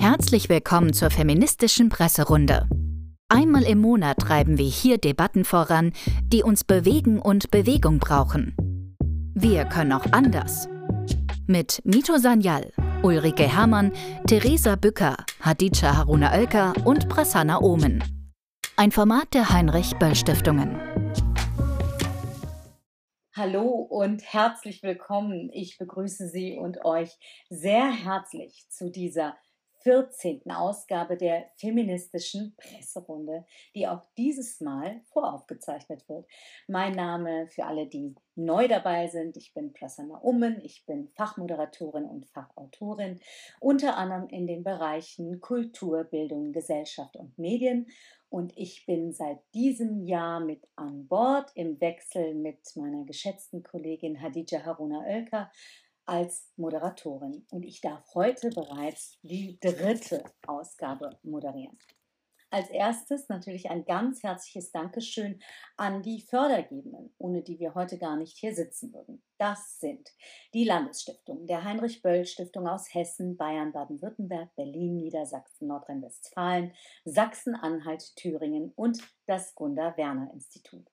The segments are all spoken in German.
Herzlich willkommen zur feministischen Presserunde. Einmal im Monat treiben wir hier Debatten voran, die uns bewegen und Bewegung brauchen. Wir können auch anders. Mit Mito Sanyal, Ulrike Herrmann, Theresa Bücker, Hadija Haruna Oelker und Prasanna Omen. Ein Format der Heinrich-Böll-Stiftungen. Hallo und herzlich willkommen. Ich begrüße Sie und euch sehr herzlich zu dieser 14. Ausgabe der feministischen Presserunde, die auch dieses Mal voraufgezeichnet wird. Mein Name für alle, die neu dabei sind, ich bin Prasanna Ummen, ich bin Fachmoderatorin und Fachautorin, unter anderem in den Bereichen Kultur, Bildung, Gesellschaft und Medien. Und ich bin seit diesem Jahr mit an Bord im Wechsel mit meiner geschätzten Kollegin Hadija Haruna Oelker als Moderatorin und ich darf heute bereits die dritte Ausgabe moderieren. Als erstes natürlich ein ganz herzliches Dankeschön an die Fördergebenden, ohne die wir heute gar nicht hier sitzen würden. Das sind die Landesstiftung, der Heinrich-Böll-Stiftung aus Hessen, Bayern, Baden-Württemberg, Berlin, Niedersachsen, Nordrhein-Westfalen, Sachsen-Anhalt, Thüringen und das Gunda-Werner-Institut.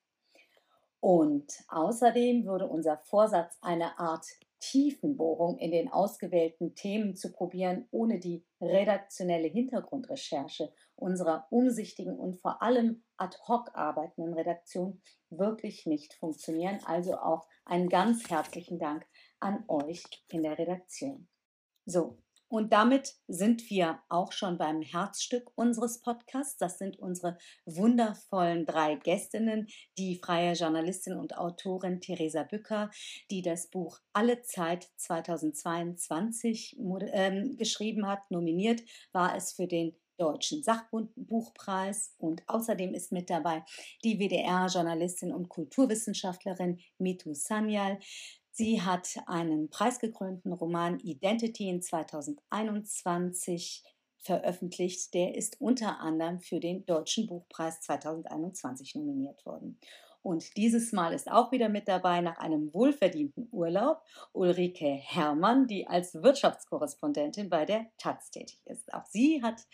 Und außerdem würde unser Vorsatz eine Art Tiefenbohrung in den ausgewählten Themen zu probieren, ohne die redaktionelle Hintergrundrecherche unserer umsichtigen und vor allem ad hoc arbeitenden Redaktion wirklich nicht funktionieren. Also auch einen ganz herzlichen Dank an euch in der Redaktion. So, und damit sind wir auch schon beim Herzstück unseres Podcasts. Das sind unsere wundervollen drei Gästinnen, die freie Journalistin und Autorin Theresa Bücker, die das Buch Alle Zeit 2022 äh, geschrieben hat. Nominiert war es für den Deutschen Sachbuchpreis und außerdem ist mit dabei die WDR-Journalistin und Kulturwissenschaftlerin Mitu Sanyal, Sie hat einen preisgekrönten Roman Identity in 2021 veröffentlicht. Der ist unter anderem für den Deutschen Buchpreis 2021 nominiert worden. Und dieses Mal ist auch wieder mit dabei nach einem wohlverdienten Urlaub Ulrike Herrmann, die als Wirtschaftskorrespondentin bei der Taz tätig ist. Auch sie hat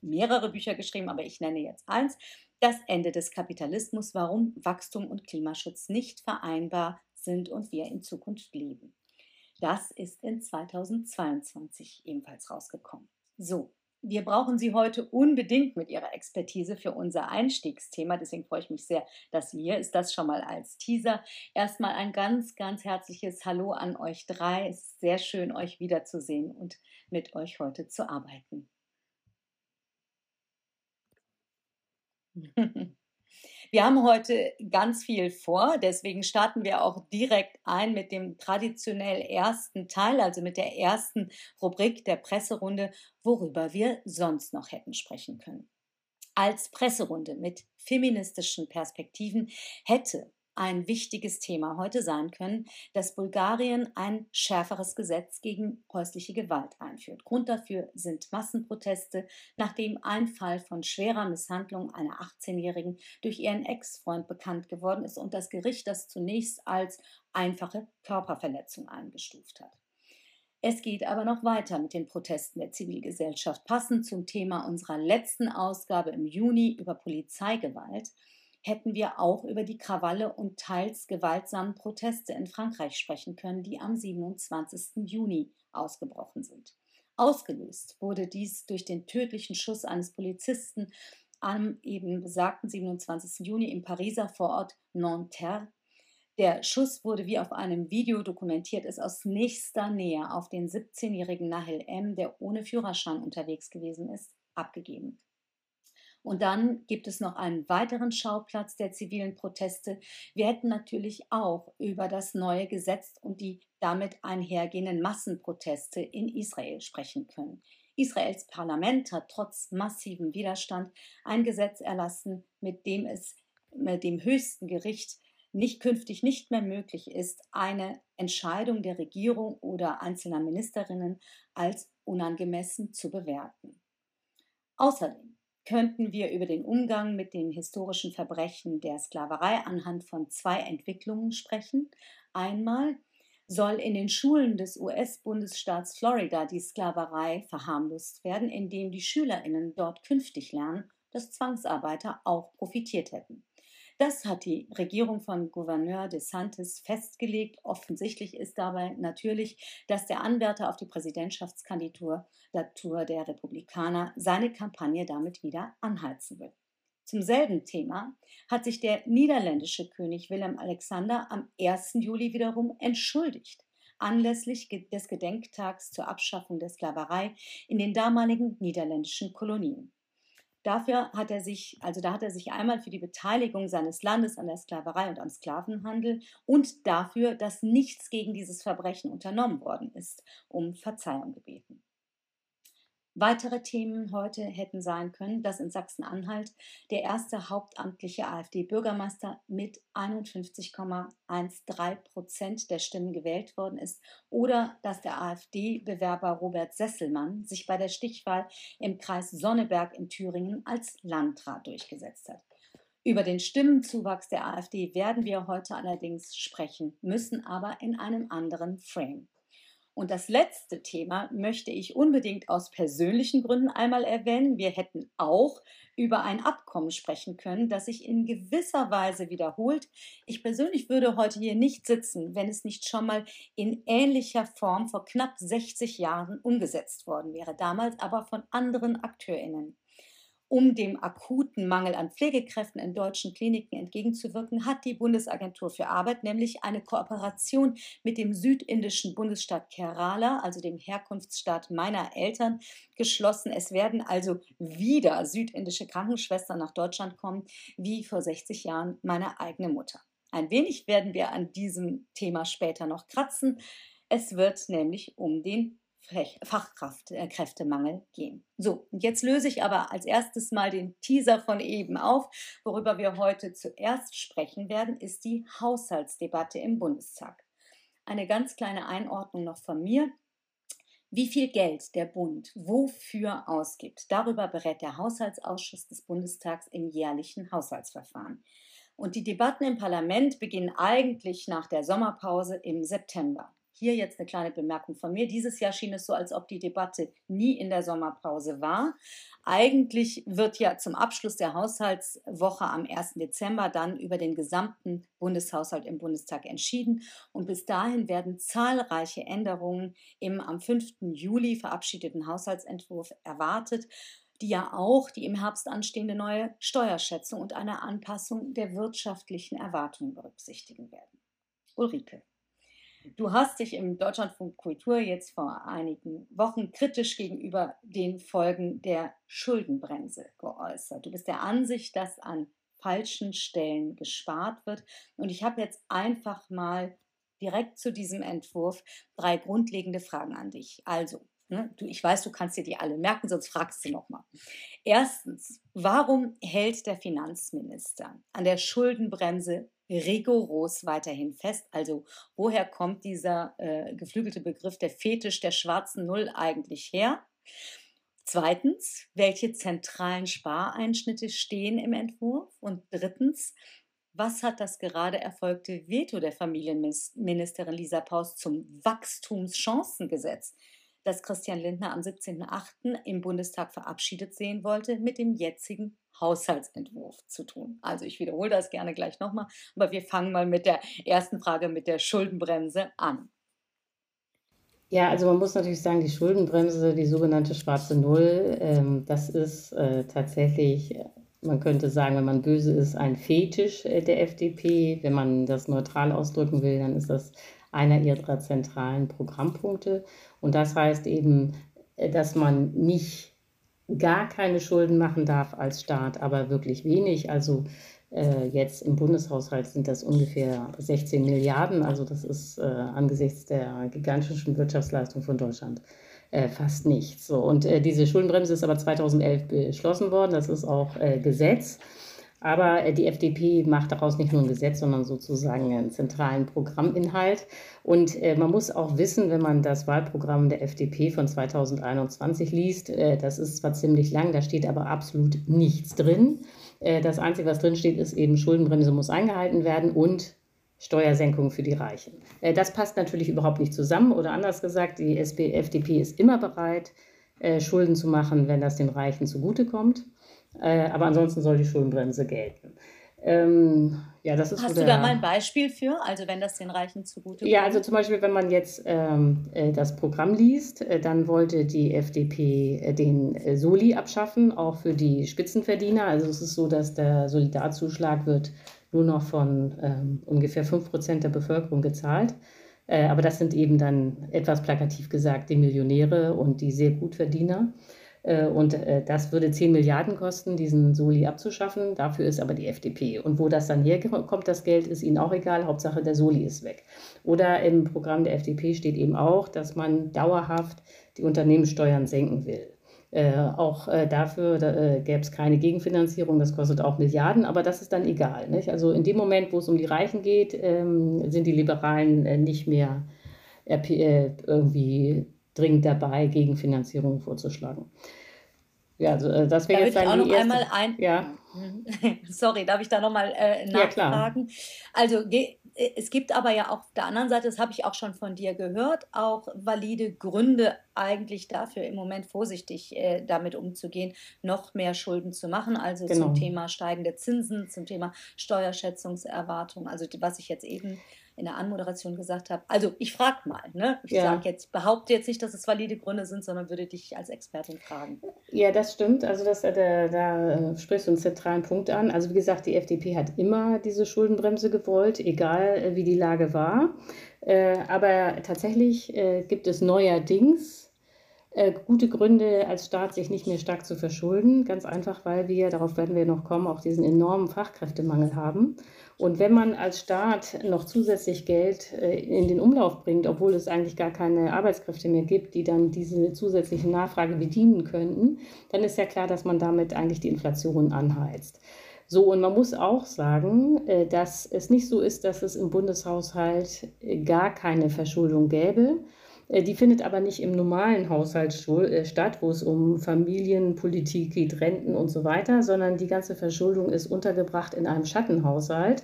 mehrere Bücher geschrieben, aber ich nenne jetzt eins. Das Ende des Kapitalismus, warum Wachstum und Klimaschutz nicht vereinbar sind und wir in Zukunft leben. Das ist in 2022 ebenfalls rausgekommen. So, wir brauchen Sie heute unbedingt mit Ihrer Expertise für unser Einstiegsthema. Deswegen freue ich mich sehr, dass wir, ist das schon mal als Teaser. Erstmal ein ganz, ganz herzliches Hallo an euch drei. Es ist sehr schön, euch wiederzusehen und mit euch heute zu arbeiten. Wir haben heute ganz viel vor, deswegen starten wir auch direkt ein mit dem traditionell ersten Teil, also mit der ersten Rubrik der Presserunde, worüber wir sonst noch hätten sprechen können. Als Presserunde mit feministischen Perspektiven hätte ein wichtiges Thema heute sein können, dass Bulgarien ein schärferes Gesetz gegen häusliche Gewalt einführt. Grund dafür sind Massenproteste, nachdem ein Fall von schwerer Misshandlung einer 18-Jährigen durch ihren Ex-Freund bekannt geworden ist und das Gericht das zunächst als einfache Körperverletzung eingestuft hat. Es geht aber noch weiter mit den Protesten der Zivilgesellschaft. Passend zum Thema unserer letzten Ausgabe im Juni über Polizeigewalt hätten wir auch über die Krawalle und teils gewaltsamen Proteste in Frankreich sprechen können, die am 27. Juni ausgebrochen sind. Ausgelöst wurde dies durch den tödlichen Schuss eines Polizisten am eben besagten 27. Juni im Pariser Vorort Nanterre. Der Schuss wurde wie auf einem Video dokumentiert, ist aus nächster Nähe auf den 17-jährigen Nahel M., der ohne Führerschein unterwegs gewesen ist, abgegeben. Und dann gibt es noch einen weiteren Schauplatz der zivilen Proteste. Wir hätten natürlich auch über das neue Gesetz und die damit einhergehenden Massenproteste in Israel sprechen können. Israels Parlament hat trotz massivem Widerstand ein Gesetz erlassen, mit dem es mit dem höchsten Gericht nicht künftig nicht mehr möglich ist, eine Entscheidung der Regierung oder einzelner Ministerinnen als unangemessen zu bewerten. Außerdem könnten wir über den Umgang mit den historischen Verbrechen der Sklaverei anhand von zwei Entwicklungen sprechen. Einmal soll in den Schulen des US-Bundesstaats Florida die Sklaverei verharmlost werden, indem die Schülerinnen dort künftig lernen, dass Zwangsarbeiter auch profitiert hätten. Das hat die Regierung von Gouverneur DeSantis festgelegt. Offensichtlich ist dabei natürlich, dass der Anwärter auf die Präsidentschaftskandidatur der Republikaner seine Kampagne damit wieder anheizen will. Zum selben Thema hat sich der niederländische König Willem Alexander am 1. Juli wiederum entschuldigt anlässlich des Gedenktags zur Abschaffung der Sklaverei in den damaligen niederländischen Kolonien. Dafür hat er sich, also da hat er sich einmal für die Beteiligung seines Landes an der Sklaverei und am Sklavenhandel und dafür, dass nichts gegen dieses Verbrechen unternommen worden ist, um Verzeihung gebeten. Weitere Themen heute hätten sein können, dass in Sachsen-Anhalt der erste hauptamtliche AfD-Bürgermeister mit 51,13 Prozent der Stimmen gewählt worden ist oder dass der AfD-Bewerber Robert Sesselmann sich bei der Stichwahl im Kreis Sonneberg in Thüringen als Landrat durchgesetzt hat. Über den Stimmenzuwachs der AfD werden wir heute allerdings sprechen, müssen aber in einem anderen Frame. Und das letzte Thema möchte ich unbedingt aus persönlichen Gründen einmal erwähnen. Wir hätten auch über ein Abkommen sprechen können, das sich in gewisser Weise wiederholt. Ich persönlich würde heute hier nicht sitzen, wenn es nicht schon mal in ähnlicher Form vor knapp 60 Jahren umgesetzt worden wäre, damals aber von anderen Akteurinnen. Um dem akuten Mangel an Pflegekräften in deutschen Kliniken entgegenzuwirken, hat die Bundesagentur für Arbeit nämlich eine Kooperation mit dem südindischen Bundesstaat Kerala, also dem Herkunftsstaat meiner Eltern, geschlossen. Es werden also wieder südindische Krankenschwestern nach Deutschland kommen, wie vor 60 Jahren meine eigene Mutter. Ein wenig werden wir an diesem Thema später noch kratzen. Es wird nämlich um den Fachkräftemangel äh, gehen. So, und jetzt löse ich aber als erstes mal den Teaser von eben auf. Worüber wir heute zuerst sprechen werden, ist die Haushaltsdebatte im Bundestag. Eine ganz kleine Einordnung noch von mir. Wie viel Geld der Bund wofür ausgibt, darüber berät der Haushaltsausschuss des Bundestags im jährlichen Haushaltsverfahren. Und die Debatten im Parlament beginnen eigentlich nach der Sommerpause im September. Hier jetzt eine kleine Bemerkung von mir. Dieses Jahr schien es so, als ob die Debatte nie in der Sommerpause war. Eigentlich wird ja zum Abschluss der Haushaltswoche am 1. Dezember dann über den gesamten Bundeshaushalt im Bundestag entschieden. Und bis dahin werden zahlreiche Änderungen im am 5. Juli verabschiedeten Haushaltsentwurf erwartet die ja auch die im Herbst anstehende neue Steuerschätzung und eine Anpassung der wirtschaftlichen Erwartungen berücksichtigen werden. Ulrike. Du hast dich im Deutschlandfunk Kultur jetzt vor einigen Wochen kritisch gegenüber den Folgen der Schuldenbremse geäußert. Du bist der Ansicht, dass an falschen Stellen gespart wird. Und ich habe jetzt einfach mal direkt zu diesem Entwurf drei grundlegende Fragen an dich. Also, ne, ich weiß, du kannst dir die alle merken, sonst fragst du nochmal. Erstens, warum hält der Finanzminister an der Schuldenbremse rigoros weiterhin fest. Also woher kommt dieser äh, geflügelte Begriff der Fetisch der schwarzen Null eigentlich her? Zweitens, welche zentralen Spareinschnitte stehen im Entwurf? Und drittens, was hat das gerade erfolgte Veto der Familienministerin Lisa Paus zum Wachstumschancengesetz, das Christian Lindner am 17.08. im Bundestag verabschiedet sehen wollte, mit dem jetzigen Haushaltsentwurf zu tun. Also ich wiederhole das gerne gleich nochmal, aber wir fangen mal mit der ersten Frage mit der Schuldenbremse an. Ja, also man muss natürlich sagen, die Schuldenbremse, die sogenannte schwarze Null, ähm, das ist äh, tatsächlich, man könnte sagen, wenn man böse ist, ein Fetisch äh, der FDP. Wenn man das neutral ausdrücken will, dann ist das einer ihrer zentralen Programmpunkte. Und das heißt eben, äh, dass man nicht gar keine Schulden machen darf als Staat, aber wirklich wenig. Also äh, jetzt im Bundeshaushalt sind das ungefähr 16 Milliarden. Also das ist äh, angesichts der gigantischen Wirtschaftsleistung von Deutschland äh, fast nichts. So, und äh, diese Schuldenbremse ist aber 2011 beschlossen worden. Das ist auch äh, Gesetz. Aber äh, die FDP macht daraus nicht nur ein Gesetz, sondern sozusagen einen zentralen Programminhalt. Und äh, man muss auch wissen, wenn man das Wahlprogramm der FDP von 2021 liest, äh, das ist zwar ziemlich lang, da steht aber absolut nichts drin. Das Einzige, was drin steht, ist eben, Schuldenbremse muss eingehalten werden und Steuersenkungen für die Reichen. Das passt natürlich überhaupt nicht zusammen oder anders gesagt, die FDP ist immer bereit, Schulden zu machen, wenn das den Reichen zugutekommt. Äh, aber ansonsten soll die Schuldenbremse gelten. Ähm, ja, das ist Hast so du da mal ein Beispiel für, also wenn das den Reichen zugute kommt? Ja, also zum Beispiel, wenn man jetzt ähm, äh, das Programm liest, äh, dann wollte die FDP äh, den äh, Soli abschaffen, auch für die Spitzenverdiener. Also es ist so, dass der Solidarzuschlag wird nur noch von ähm, ungefähr 5% der Bevölkerung gezahlt. Äh, aber das sind eben dann etwas plakativ gesagt die Millionäre und die sehr gut Verdiener. Äh, und äh, das würde 10 Milliarden kosten, diesen Soli abzuschaffen. Dafür ist aber die FDP. Und wo das dann herkommt, das Geld, ist ihnen auch egal. Hauptsache, der Soli ist weg. Oder im Programm der FDP steht eben auch, dass man dauerhaft die Unternehmenssteuern senken will. Äh, auch äh, dafür äh, gäbe es keine Gegenfinanzierung, das kostet auch Milliarden, aber das ist dann egal. Nicht? Also in dem Moment, wo es um die Reichen geht, ähm, sind die Liberalen äh, nicht mehr irgendwie dringend dabei, Gegenfinanzierung vorzuschlagen. Ja, also, äh, das wäre jetzt dann auch noch erste, einmal ein. Ja. Sorry, darf ich da nochmal äh, nachfragen? Ja, also äh, es gibt aber ja auch auf der anderen Seite, das habe ich auch schon von dir gehört, auch valide Gründe eigentlich dafür, im Moment vorsichtig äh, damit umzugehen, noch mehr Schulden zu machen. Also genau. zum Thema steigende Zinsen, zum Thema Steuerschätzungserwartung, also was ich jetzt eben in der Anmoderation gesagt habe. Also ich frage mal, ne? Ich ja. sage jetzt, behaupte jetzt nicht, dass es valide Gründe sind, sondern würde dich als Expertin fragen. Ja, das stimmt. Also das, da, äh, da äh, sprichst du einen zentralen Punkt an. Also wie gesagt, die FDP hat immer diese Schuldenbremse gewollt, egal äh, wie die Lage war. aber tatsächlich gibt es neuerdings äh, gute Gründe als Staat, sich nicht mehr stark zu verschulden. Ganz einfach, weil wir, darauf werden wir noch kommen, auch diesen enormen Fachkräftemangel haben. Und wenn man als Staat noch zusätzlich Geld äh, in den Umlauf bringt, obwohl es eigentlich gar keine Arbeitskräfte mehr gibt, die dann diese zusätzliche Nachfrage bedienen könnten, dann ist ja klar, dass man damit eigentlich die Inflation anheizt. So, und man muss auch sagen, äh, dass es nicht so ist, dass es im Bundeshaushalt gar keine Verschuldung gäbe, die findet aber nicht im normalen Haushalt äh, statt, wo es um Familienpolitik geht, Renten und so weiter, sondern die ganze Verschuldung ist untergebracht in einem Schattenhaushalt,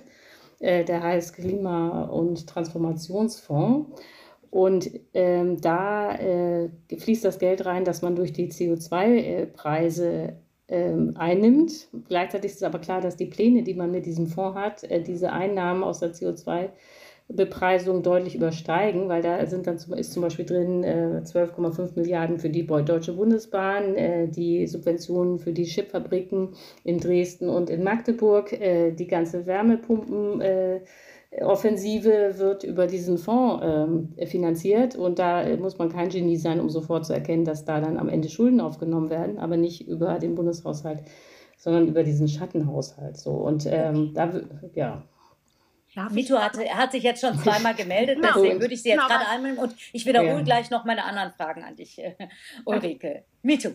äh, der heißt Klima- und Transformationsfonds. Und ähm, da äh, fließt das Geld rein, das man durch die CO2-Preise ähm, einnimmt. Gleichzeitig ist aber klar, dass die Pläne, die man mit diesem Fonds hat, äh, diese Einnahmen aus der CO2-Preise Bepreisung deutlich übersteigen, weil da sind dann zum, ist zum Beispiel drin äh, 12,5 Milliarden für die Deutsche Bundesbahn, äh, die Subventionen für die Chipfabriken in Dresden und in Magdeburg, äh, die ganze Wärmepumpen. Äh, Offensive wird über diesen Fonds ähm, finanziert und da muss man kein Genie sein, um sofort zu erkennen, dass da dann am Ende Schulden aufgenommen werden, aber nicht über den Bundeshaushalt, sondern über diesen Schattenhaushalt. So und ähm, da ja. Mito hat, hat sich jetzt schon zweimal gemeldet, genau. deswegen würde ich sie jetzt genau. gerade einmelden und ich wiederhole ja. gleich noch meine anderen Fragen an dich, äh, Ulrike. Mito.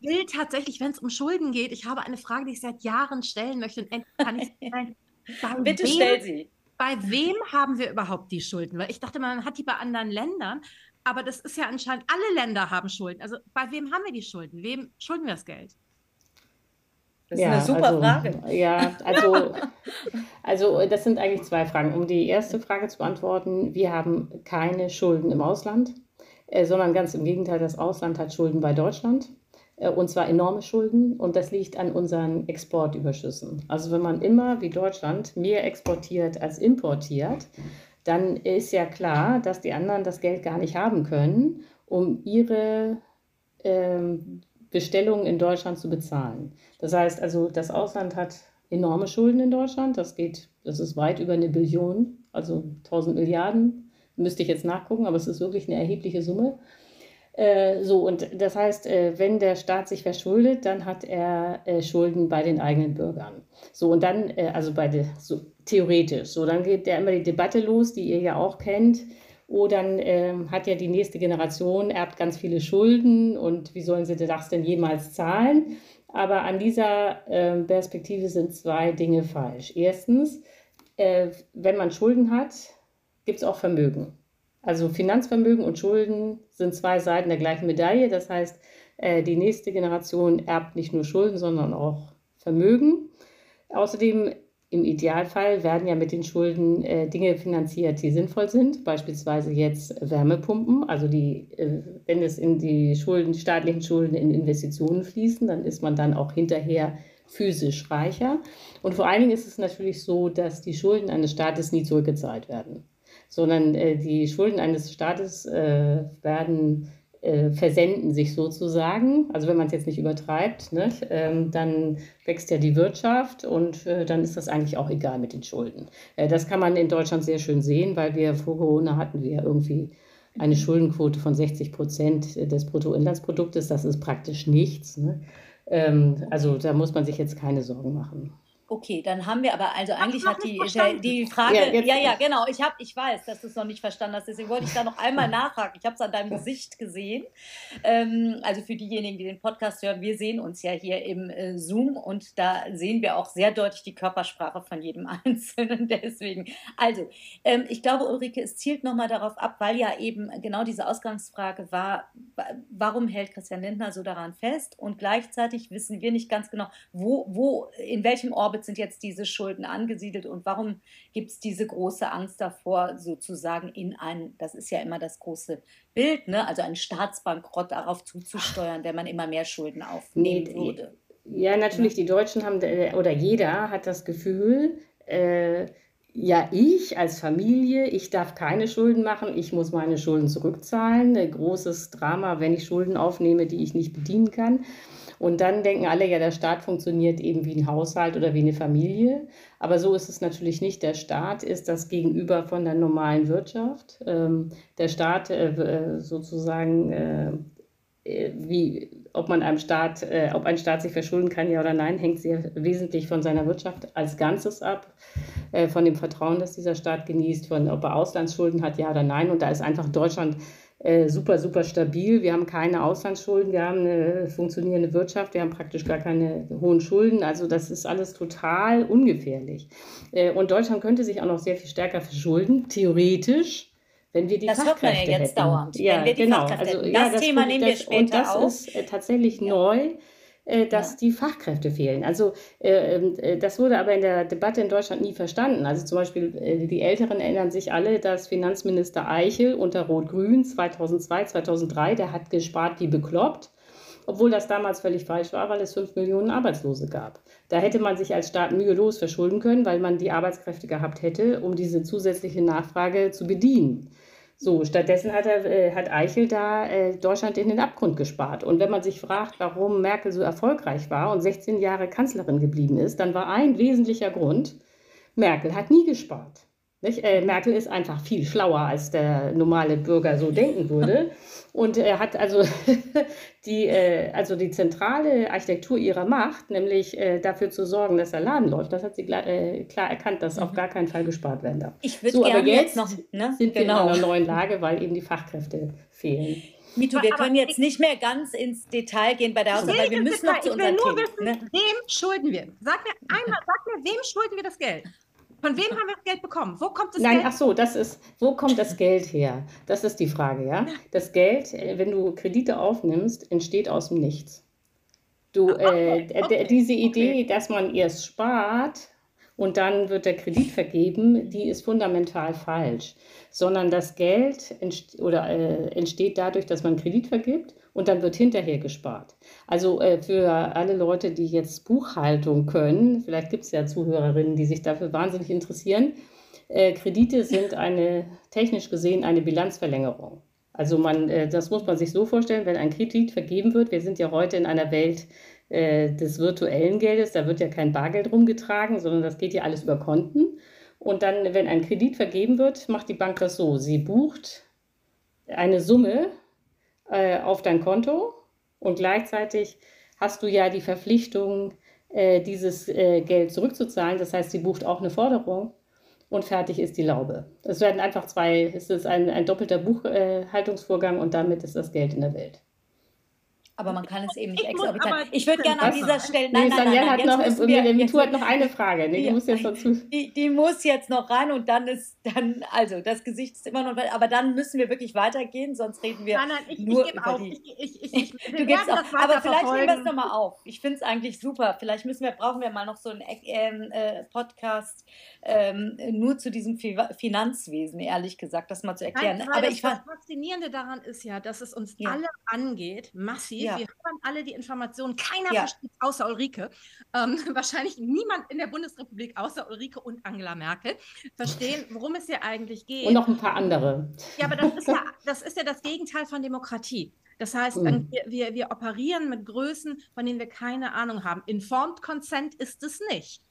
Ich will tatsächlich, wenn es um Schulden geht, ich habe eine Frage, die ich seit Jahren stellen möchte und endlich kann ich stellen. Bitte wem, stell sie. Bei wem haben wir überhaupt die Schulden? Weil ich dachte, man hat die bei anderen Ländern, aber das ist ja anscheinend, alle Länder haben Schulden. Also bei wem haben wir die Schulden? Wem schulden wir das Geld? Das ist ja, eine super also, Frage. Ja, also, also das sind eigentlich zwei Fragen. Um die erste Frage zu beantworten, wir haben keine Schulden im Ausland, äh, sondern ganz im Gegenteil, das Ausland hat Schulden bei Deutschland. Äh, und zwar enorme Schulden und das liegt an unseren Exportüberschüssen. Also wenn man immer wie Deutschland mehr exportiert als importiert, dann ist ja klar, dass die anderen das Geld gar nicht haben können, um ihre ähm, Bestellungen in Deutschland zu bezahlen. Das heißt also, das Ausland hat enorme Schulden in Deutschland. Das geht, das ist weit über eine Billion, also 1000 Milliarden. Müsste ich jetzt nachgucken, aber es ist wirklich eine erhebliche Summe. Äh, so, und das heißt, äh, wenn der Staat sich verschuldet, dann hat er äh, Schulden bei den eigenen Bürgern. So, und dann, äh, also bei der, so, theoretisch, so, dann geht ja immer die Debatte los, die ihr ja auch kennt oh, dann ähm, hat ja die nächste Generation, erbt ganz viele Schulden und wie sollen sie das denn jemals zahlen? Aber an dieser äh, Perspektive sind zwei Dinge falsch. Erstens, äh, wenn man Schulden hat, gibt es auch Vermögen. Also Finanzvermögen und Schulden sind zwei Seiten der gleichen Medaille. Das heißt, äh, die nächste Generation erbt nicht nur Schulden, sondern auch Vermögen. Außerdem im Idealfall werden ja mit den Schulden äh, Dinge finanziert, die sinnvoll sind, beispielsweise jetzt Wärmepumpen. Also die, äh, wenn es in die Schulden, staatlichen Schulden in Investitionen fließen, dann ist man dann auch hinterher physisch reicher. Und vor allen Dingen ist es natürlich so, dass die Schulden eines Staates nie zurückgezahlt werden, sondern äh, die Schulden eines Staates äh, werden äh, versenden sich sozusagen. Also wenn man es jetzt nicht übertreibt, ne, ähm, dann wächst ja die Wirtschaft und äh, dann ist das eigentlich auch egal mit den Schulden. Äh, das kann man in Deutschland sehr schön sehen, weil wir vor Corona hatten wir irgendwie eine Schuldenquote von 60 Prozent des Bruttoinlandsproduktes. Das ist praktisch nichts. Ne? Ähm, also da muss man sich jetzt keine Sorgen machen. Okay, dann haben wir aber, also eigentlich hat die, die Frage, ja, ja, ja, genau, ich, hab, ich weiß, dass du es noch nicht verstanden hast, deswegen wollte ich da noch einmal nachhaken. Ich habe es an deinem Gesicht gesehen. Ähm, also für diejenigen, die den Podcast hören, wir sehen uns ja hier im äh, Zoom und da sehen wir auch sehr deutlich die Körpersprache von jedem Einzelnen. Deswegen, also, ähm, ich glaube, Ulrike, es zielt nochmal darauf ab, weil ja eben genau diese Ausgangsfrage war, warum hält Christian Lindner so daran fest? Und gleichzeitig wissen wir nicht ganz genau, wo, wo in welchem Orbit Sind jetzt diese Schulden angesiedelt und warum gibt es diese große Angst davor, sozusagen in ein, das ist ja immer das große Bild, ne? also einen Staatsbankrott darauf zuzusteuern, der man immer mehr Schulden aufnehmen nee, würde. Ja, natürlich, die Deutschen haben, oder jeder hat das Gefühl, äh, ja, ich als Familie, ich darf keine Schulden machen, ich muss meine Schulden zurückzahlen. Ein großes Drama, wenn ich Schulden aufnehme, die ich nicht bedienen kann. Und dann denken alle, ja, der Staat funktioniert eben wie ein Haushalt oder wie eine Familie. Aber so ist es natürlich nicht. Der Staat ist das Gegenüber von der normalen Wirtschaft. Ähm, der Staat äh, äh sozusagen, äh, wie, ob man einem Staat, ob ein Staat sich verschulden kann, ja oder nein, hängt sehr wesentlich von seiner Wirtschaft als Ganzes ab, von dem Vertrauen, das dieser Staat genießt, von ob er Auslandsschulden hat, ja oder nein. Und da ist einfach Deutschland äh, super, super stabil. Wir haben keine Auslandsschulden, wir haben eine funktionierende Wirtschaft, wir haben praktisch gar keine hohen Schulden. Also das ist alles total ungefährlich. Äh, und Deutschland könnte sich auch noch sehr viel stärker verschulden, theoretisch. Wenn wir die das Fachkräfte hört man ja jetzt hätten. dauernd. Ja, genau. Also, das, ja, das Thema nehmen wir später Und das auf. ist äh, tatsächlich ja. neu dass ja. die Fachkräfte fehlen. Also äh, ähm, äh, das wurde aber in der Debatte in Deutschland nie verstanden. Also zum Beispiel äh, die Älteren erinnern sich alle, dass Finanzminister Eichel unter Rot-Grün 2002, 2003, der hat gespart wie bekloppt. Obwohl das damals völlig falsch war, weil es 5 Millionen Arbeitslose gab. Da hätte man sich als Staat mühelos verschulden können, weil man die Arbeitskräfte gehabt hätte, um diese zusätzliche Nachfrage zu bedienen. So, stattdessen hat, er, äh, hat Eichel da äh, Deutschland in den Abgrund gespart. Und wenn man sich fragt, warum Merkel so erfolgreich war und 16 Jahre Kanzlerin geblieben ist, dann war ein wesentlicher Grund, Merkel hat nie gespart. Äh, Merkel ist einfach viel schlauer, als der normale Bürger so denken würde. Und er hat also die, äh, also die zentrale Architektur ihrer Macht, nämlich äh, dafür zu sorgen, dass der Laden läuft, das hat sie äh, klar erkannt, dass auf mhm. gar keinen Fall gespart werden darf. Ich würde so, gerne jetzt, jetzt noch, ne? sind genau. wir in einer neuen Lage, weil eben die Fachkräfte fehlen. Mito, wir können jetzt nicht mehr ganz ins Detail gehen bei der Hausaufgabe, weil wir müssen noch zu unseren Themen. Wissen, ne? Wem schulden wir? Sag mir einmal, sag mir, wem schulden wir das Geld? Von wem haben wir das Geld bekommen? Wo kommt das Nein, Geld? ach so, das ist, wo kommt das Geld her? Das ist die Frage, ja. Das Geld, äh, wenn du Kredite aufnimmst, entsteht aus dem Nichts. Du, ah, äh, okay, diese Idee, okay. dass man erst spart und dann wird der Kredit vergeben, die ist fundamental falsch. Sondern das Geld entsteht, oder, äh, entsteht dadurch, dass man Kredit vergibt und dann wird hinterher gespart. Also äh, für alle Leute, die jetzt Buchhaltung können, vielleicht gibt es ja Zuhörerinnen, die sich dafür wahnsinnig interessieren, äh, Kredite sind eine technisch gesehen eine Bilanzverlängerung. Also man, äh, das muss man sich so vorstellen, wenn ein Kredit vergeben wird, wir sind ja heute in einer Welt äh, des virtuellen Geldes, da wird ja kein Bargeld rumgetragen, sondern das geht ja alles über Konten. Und dann, wenn ein Kredit vergeben wird, macht die Bank das so. Sie bucht eine Summe äh, auf dein Konto und gleichzeitig hast du ja die Verpflichtung, äh, dieses äh, Geld zurückzuzahlen. Das heißt, sie bucht auch eine Forderung und fertig ist die Laube. Es werden einfach zwei, es ist ein, ein doppelter Buchhaltungsvorgang und damit ist das Geld in der Welt. Aber man kann es eben nicht exorbitant. Ich würde gerne an dieser Stelle. Nein, nein, nein, nein, hat noch, wir, jetzt, hat noch eine Frage. Nee, die, muss jetzt dazu. Die, die, muss jetzt noch rein und dann ist dann, also das Gesicht ist immer noch, aber dann müssen wir wirklich weitergehen, sonst reden wir nein, nein, ich, nur ich über auf. die. Ich, ich, ich, du gibst auf. Aber vielleicht nehmen wir es nochmal auf. Ich finde es eigentlich super. Vielleicht müssen wir, brauchen wir mal noch so einen ähm, äh, Podcast ähm, nur zu diesem Finanzwesen, ehrlich gesagt, das mal zu erklären. Nein, aber das, ich das Faszinierende daran ist ja, dass es uns ja. alle angeht, massiv. Ja. Wir hören alle die Informationen. Keiner ja. versteht außer Ulrike. Ähm, wahrscheinlich niemand in der Bundesrepublik außer Ulrike und Angela Merkel verstehen, worum es hier eigentlich geht. Und noch ein paar andere. Ja, aber das ist ja das, ist ja das Gegenteil von Demokratie. Das heißt, mhm. wir, wir, wir operieren mit Größen, von denen wir keine Ahnung haben. Informed Consent ist es nicht.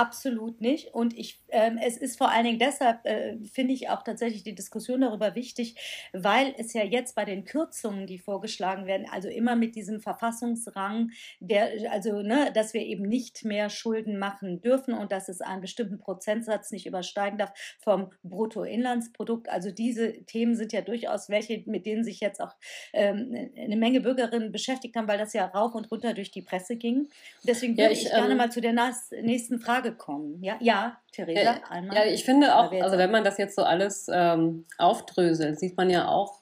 Absolut nicht. Und ich, ähm, es ist vor allen Dingen deshalb, äh, finde ich auch tatsächlich die Diskussion darüber wichtig, weil es ja jetzt bei den Kürzungen, die vorgeschlagen werden, also immer mit diesem Verfassungsrang, der, also, ne, dass wir eben nicht mehr Schulden machen dürfen und dass es einen bestimmten Prozentsatz nicht übersteigen darf vom Bruttoinlandsprodukt. Also diese Themen sind ja durchaus welche, mit denen sich jetzt auch ähm, eine Menge Bürgerinnen beschäftigt haben, weil das ja rauf und runter durch die Presse ging. Und deswegen würde ja, ich, ich gerne ähm, mal zu der nächsten Frage kommen. Ja, ja Theresa, äh, einmal. Ja, ich finde auch, also wenn man das jetzt so alles ähm, aufdröselt, sieht man ja auch,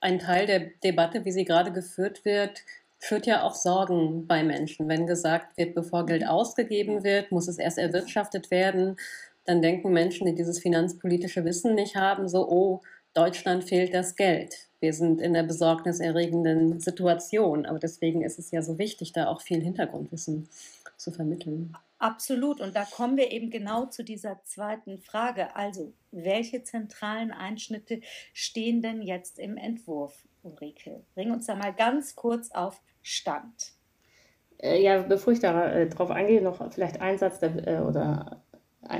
ein Teil der Debatte, wie sie gerade geführt wird, führt ja auch Sorgen bei Menschen. Wenn gesagt wird, bevor Geld mhm. ausgegeben wird, muss es erst erwirtschaftet werden, dann denken Menschen, die dieses finanzpolitische Wissen nicht haben, so, oh, Deutschland fehlt das Geld. Wir sind in einer besorgniserregenden Situation. Aber deswegen ist es ja so wichtig, da auch viel Hintergrundwissen zu vermitteln. Absolut. Und da kommen wir eben genau zu dieser zweiten Frage. Also, welche zentralen Einschnitte stehen denn jetzt im Entwurf, Ulrike? Bring uns da mal ganz kurz auf Stand. Äh, ja, bevor ich darauf äh, eingehe, noch vielleicht ein Satz äh, oder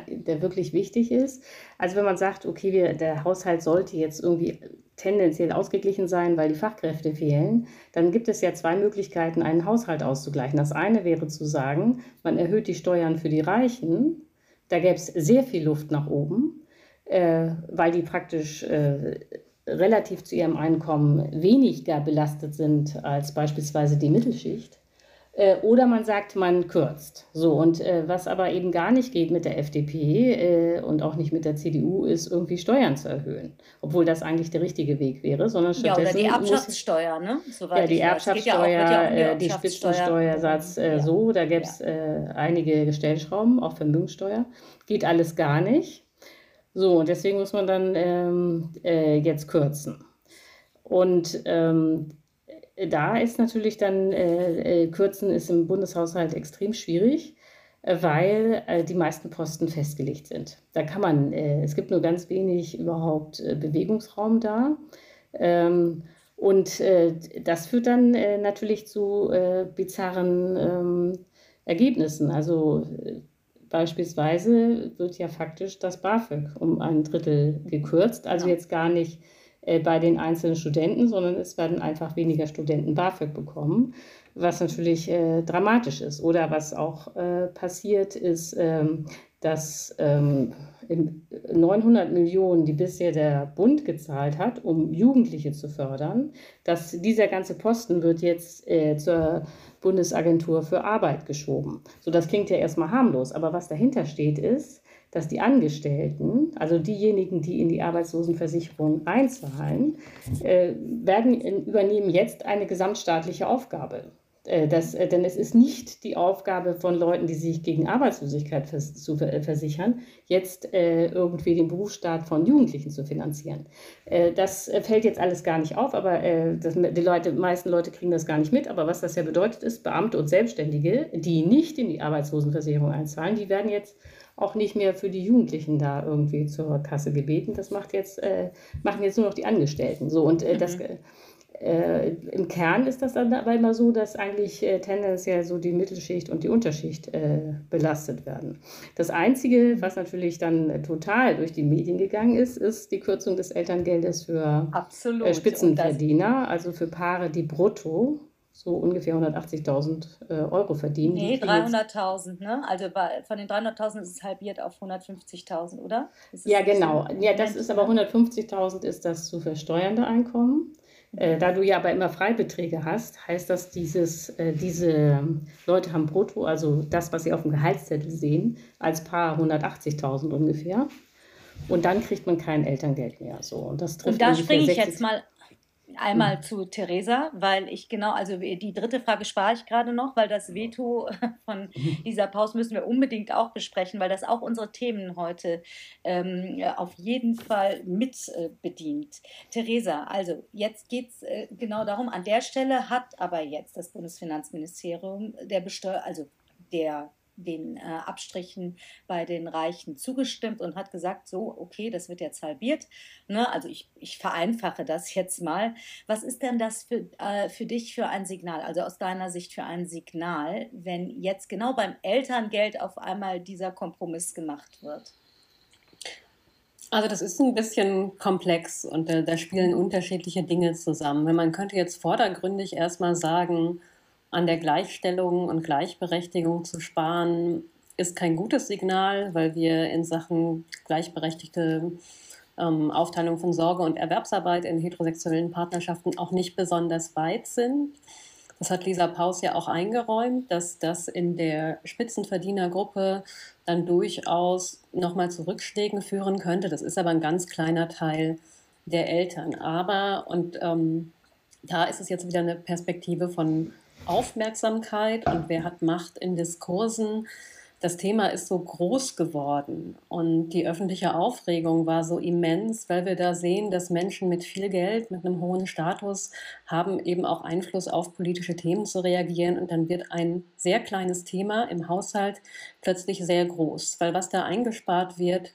der wirklich wichtig ist. Also wenn man sagt, okay, wir, der Haushalt sollte jetzt irgendwie tendenziell ausgeglichen sein, weil die Fachkräfte fehlen, dann gibt es ja zwei Möglichkeiten, einen Haushalt auszugleichen. Das eine wäre zu sagen, man erhöht die Steuern für die Reichen. Da gäbe es sehr viel Luft nach oben, äh, weil die praktisch äh, relativ zu ihrem Einkommen weniger belastet sind als beispielsweise die Mittelschicht. Äh, oder man sagt, man kürzt. So, und äh, was aber eben gar nicht geht mit der FDP äh, und auch nicht mit der CDU, ist irgendwie Steuern zu erhöhen. Obwohl das eigentlich der richtige Weg wäre, sondern stattdessen. Ja, oder die Erbschaftssteuer, ne? Soweit ja, die Erbschaftssteuer, ja um die, äh, die Spitzensteuersatz, äh, ja. so, da gäbe es ja. Äh, einige Stellschrauben, auch Vermögenssteuer. Geht alles gar nicht. So, und deswegen muss man dann ähm, jetzt kürzen. Und ähm, da ist natürlich dann, äh, äh, Kürzen ist im Bundeshaushalt extrem schwierig, äh, weil äh, die meisten Posten festgelegt sind. Da kann man, äh, es gibt nur ganz wenig überhaupt äh, Bewegungsraum da. Ähm, und das führt dann natürlich zu bizarren ähm, Ergebnissen. Also beispielsweise wird ja faktisch das BAföG um ein Drittel gekürzt. Also jetzt gar nicht äh, bei den einzelnen Studenten, sondern es werden einfach weniger Studenten BAföG bekommen, was natürlich äh, dramatisch ist. Oder was auch äh, passiert ist, ähm, dass ähm, 900 Millionen, die bisher der Bund gezahlt hat, um Jugendliche zu fördern, dass dieser ganze Posten wird jetzt äh, zur Bundesagentur für Arbeit geschoben. So, das klingt ja erstmal harmlos, aber was dahinter steht, ist, dass die Angestellten, also diejenigen, die in die Arbeitslosenversicherung einzahlen, äh, werden, übernehmen jetzt eine gesamtstaatliche Aufgabe. Äh, das, äh, denn es ist nicht die Aufgabe von Leuten, die sich gegen Arbeitslosigkeit vers zu versichern, jetzt äh, irgendwie den Berufsstaat von Jugendlichen zu finanzieren. Äh, das fällt jetzt alles gar nicht auf, aber äh, das, die Leute, meisten Leute kriegen das gar nicht mit. Aber was das ja bedeutet, ist, Beamte und Selbstständige, die nicht in die Arbeitslosenversicherung einzahlen, die werden jetzt auch nicht mehr für die Jugendlichen da irgendwie zur Kasse gebeten. Das macht jetzt, äh, machen jetzt nur noch die Angestellten. So, und äh, mhm. das. Äh, Im Kern ist das dann aber immer so, dass eigentlich äh, tendenziell so die Mittelschicht und die Unterschicht äh, belastet werden. Das Einzige, was natürlich dann äh, total durch die Medien gegangen ist, ist die Kürzung des Elterngeldes für äh, Spitzenverdiener, also für Paare, die brutto so ungefähr 180.000 äh, Euro verdienen. Nee, 300.000, ne? Also bei, von den 300.000 ist es halbiert auf 150.000, oder? Ja, genau. Ja, das ist aber 150.000 ist das zu versteuernde Einkommen. Äh, da du ja aber immer Freibeträge hast, heißt das, dieses, äh, diese Leute haben brutto, also das, was sie auf dem Gehaltszettel sehen, als Paar 180.000 ungefähr. Und dann kriegt man kein Elterngeld mehr. So. Und, das trifft und da springe ich jetzt mal einmal mhm. zu Theresa, weil ich genau, also die dritte Frage spare ich gerade noch, weil das Veto von dieser Pause müssen wir unbedingt auch besprechen, weil das auch unsere Themen heute ähm, auf jeden Fall mit äh, bedient. Theresa, also jetzt geht es äh, genau darum, an der Stelle hat aber jetzt das Bundesfinanzministerium der Besteuer, also der den äh, Abstrichen bei den Reichen zugestimmt und hat gesagt, so, okay, das wird jetzt halbiert. Ne? Also ich, ich vereinfache das jetzt mal. Was ist denn das für, äh, für dich für ein Signal, also aus deiner Sicht für ein Signal, wenn jetzt genau beim Elterngeld auf einmal dieser Kompromiss gemacht wird? Also das ist ein bisschen komplex und äh, da spielen unterschiedliche Dinge zusammen. Man könnte jetzt vordergründig erstmal sagen, an der Gleichstellung und Gleichberechtigung zu sparen, ist kein gutes Signal, weil wir in Sachen gleichberechtigte ähm, Aufteilung von Sorge und Erwerbsarbeit in heterosexuellen Partnerschaften auch nicht besonders weit sind. Das hat Lisa Paus ja auch eingeräumt, dass das in der Spitzenverdienergruppe dann durchaus nochmal zu Rückschlägen führen könnte. Das ist aber ein ganz kleiner Teil der Eltern. Aber, und ähm, da ist es jetzt wieder eine Perspektive von Aufmerksamkeit und wer hat Macht in Diskursen. Das Thema ist so groß geworden und die öffentliche Aufregung war so immens, weil wir da sehen, dass Menschen mit viel Geld, mit einem hohen Status haben eben auch Einfluss auf politische Themen zu reagieren und dann wird ein sehr kleines Thema im Haushalt plötzlich sehr groß, weil was da eingespart wird,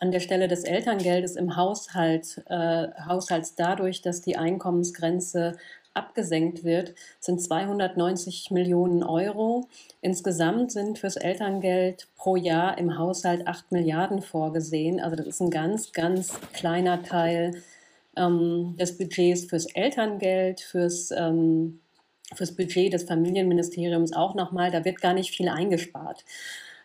an der Stelle des Elterngeldes im Haushalt, äh, Haushalts dadurch, dass die Einkommensgrenze abgesenkt wird, sind 290 Millionen Euro. Insgesamt sind fürs Elterngeld pro Jahr im Haushalt 8 Milliarden vorgesehen. Also das ist ein ganz, ganz kleiner Teil ähm, des Budgets fürs Elterngeld, fürs, ähm, fürs Budget des Familienministeriums auch nochmal. Da wird gar nicht viel eingespart.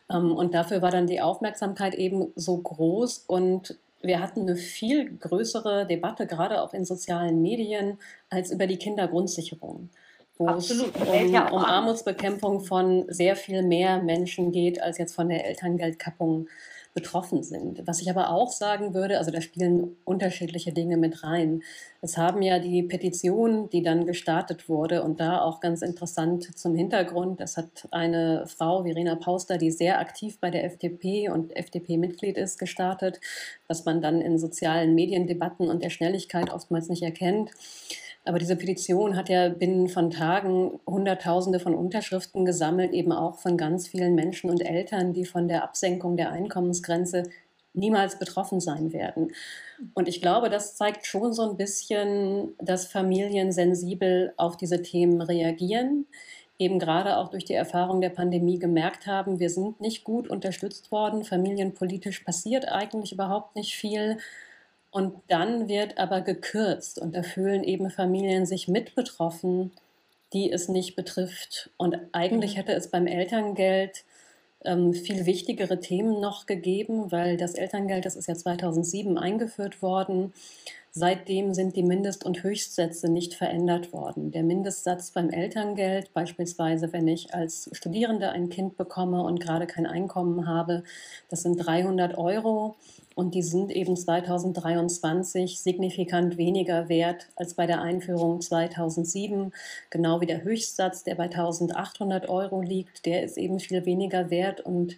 Ähm, und dafür war dann die Aufmerksamkeit eben so groß und wir hatten eine viel größere Debatte, gerade auch in sozialen Medien, als über die Kindergrundsicherung, wo Absolut. es um, um Armutsbekämpfung von sehr viel mehr Menschen geht, als jetzt von der Elterngeldkappung betroffen sind. Was ich aber auch sagen würde, also da spielen unterschiedliche Dinge mit rein. Es haben ja die Petition, die dann gestartet wurde und da auch ganz interessant zum Hintergrund, das hat eine Frau, Verena Pauster, die sehr aktiv bei der FDP und FDP-Mitglied ist, gestartet, was man dann in sozialen Mediendebatten und der Schnelligkeit oftmals nicht erkennt. Aber diese Petition hat ja binnen von Tagen Hunderttausende von Unterschriften gesammelt, eben auch von ganz vielen Menschen und Eltern, die von der Absenkung der Einkommensgrenze niemals betroffen sein werden. Und ich glaube, das zeigt schon so ein bisschen, dass Familien sensibel auf diese Themen reagieren. Eben gerade auch durch die Erfahrung der Pandemie gemerkt haben, wir sind nicht gut unterstützt worden. Familienpolitisch passiert eigentlich überhaupt nicht viel. Und dann wird aber gekürzt und da fühlen eben Familien sich mit betroffen, die es nicht betrifft. Und eigentlich mhm. hätte es beim Elterngeld ähm, viel wichtigere Themen noch gegeben, weil das Elterngeld, das ist ja 2007 eingeführt worden. Seitdem sind die Mindest- und Höchstsätze nicht verändert worden. Der Mindestsatz beim Elterngeld, beispielsweise wenn ich als Studierende ein Kind bekomme und gerade kein Einkommen habe, das sind 300 Euro und die sind eben 2023 signifikant weniger wert als bei der Einführung 2007. Genau wie der Höchstsatz, der bei 1800 Euro liegt, der ist eben viel weniger wert und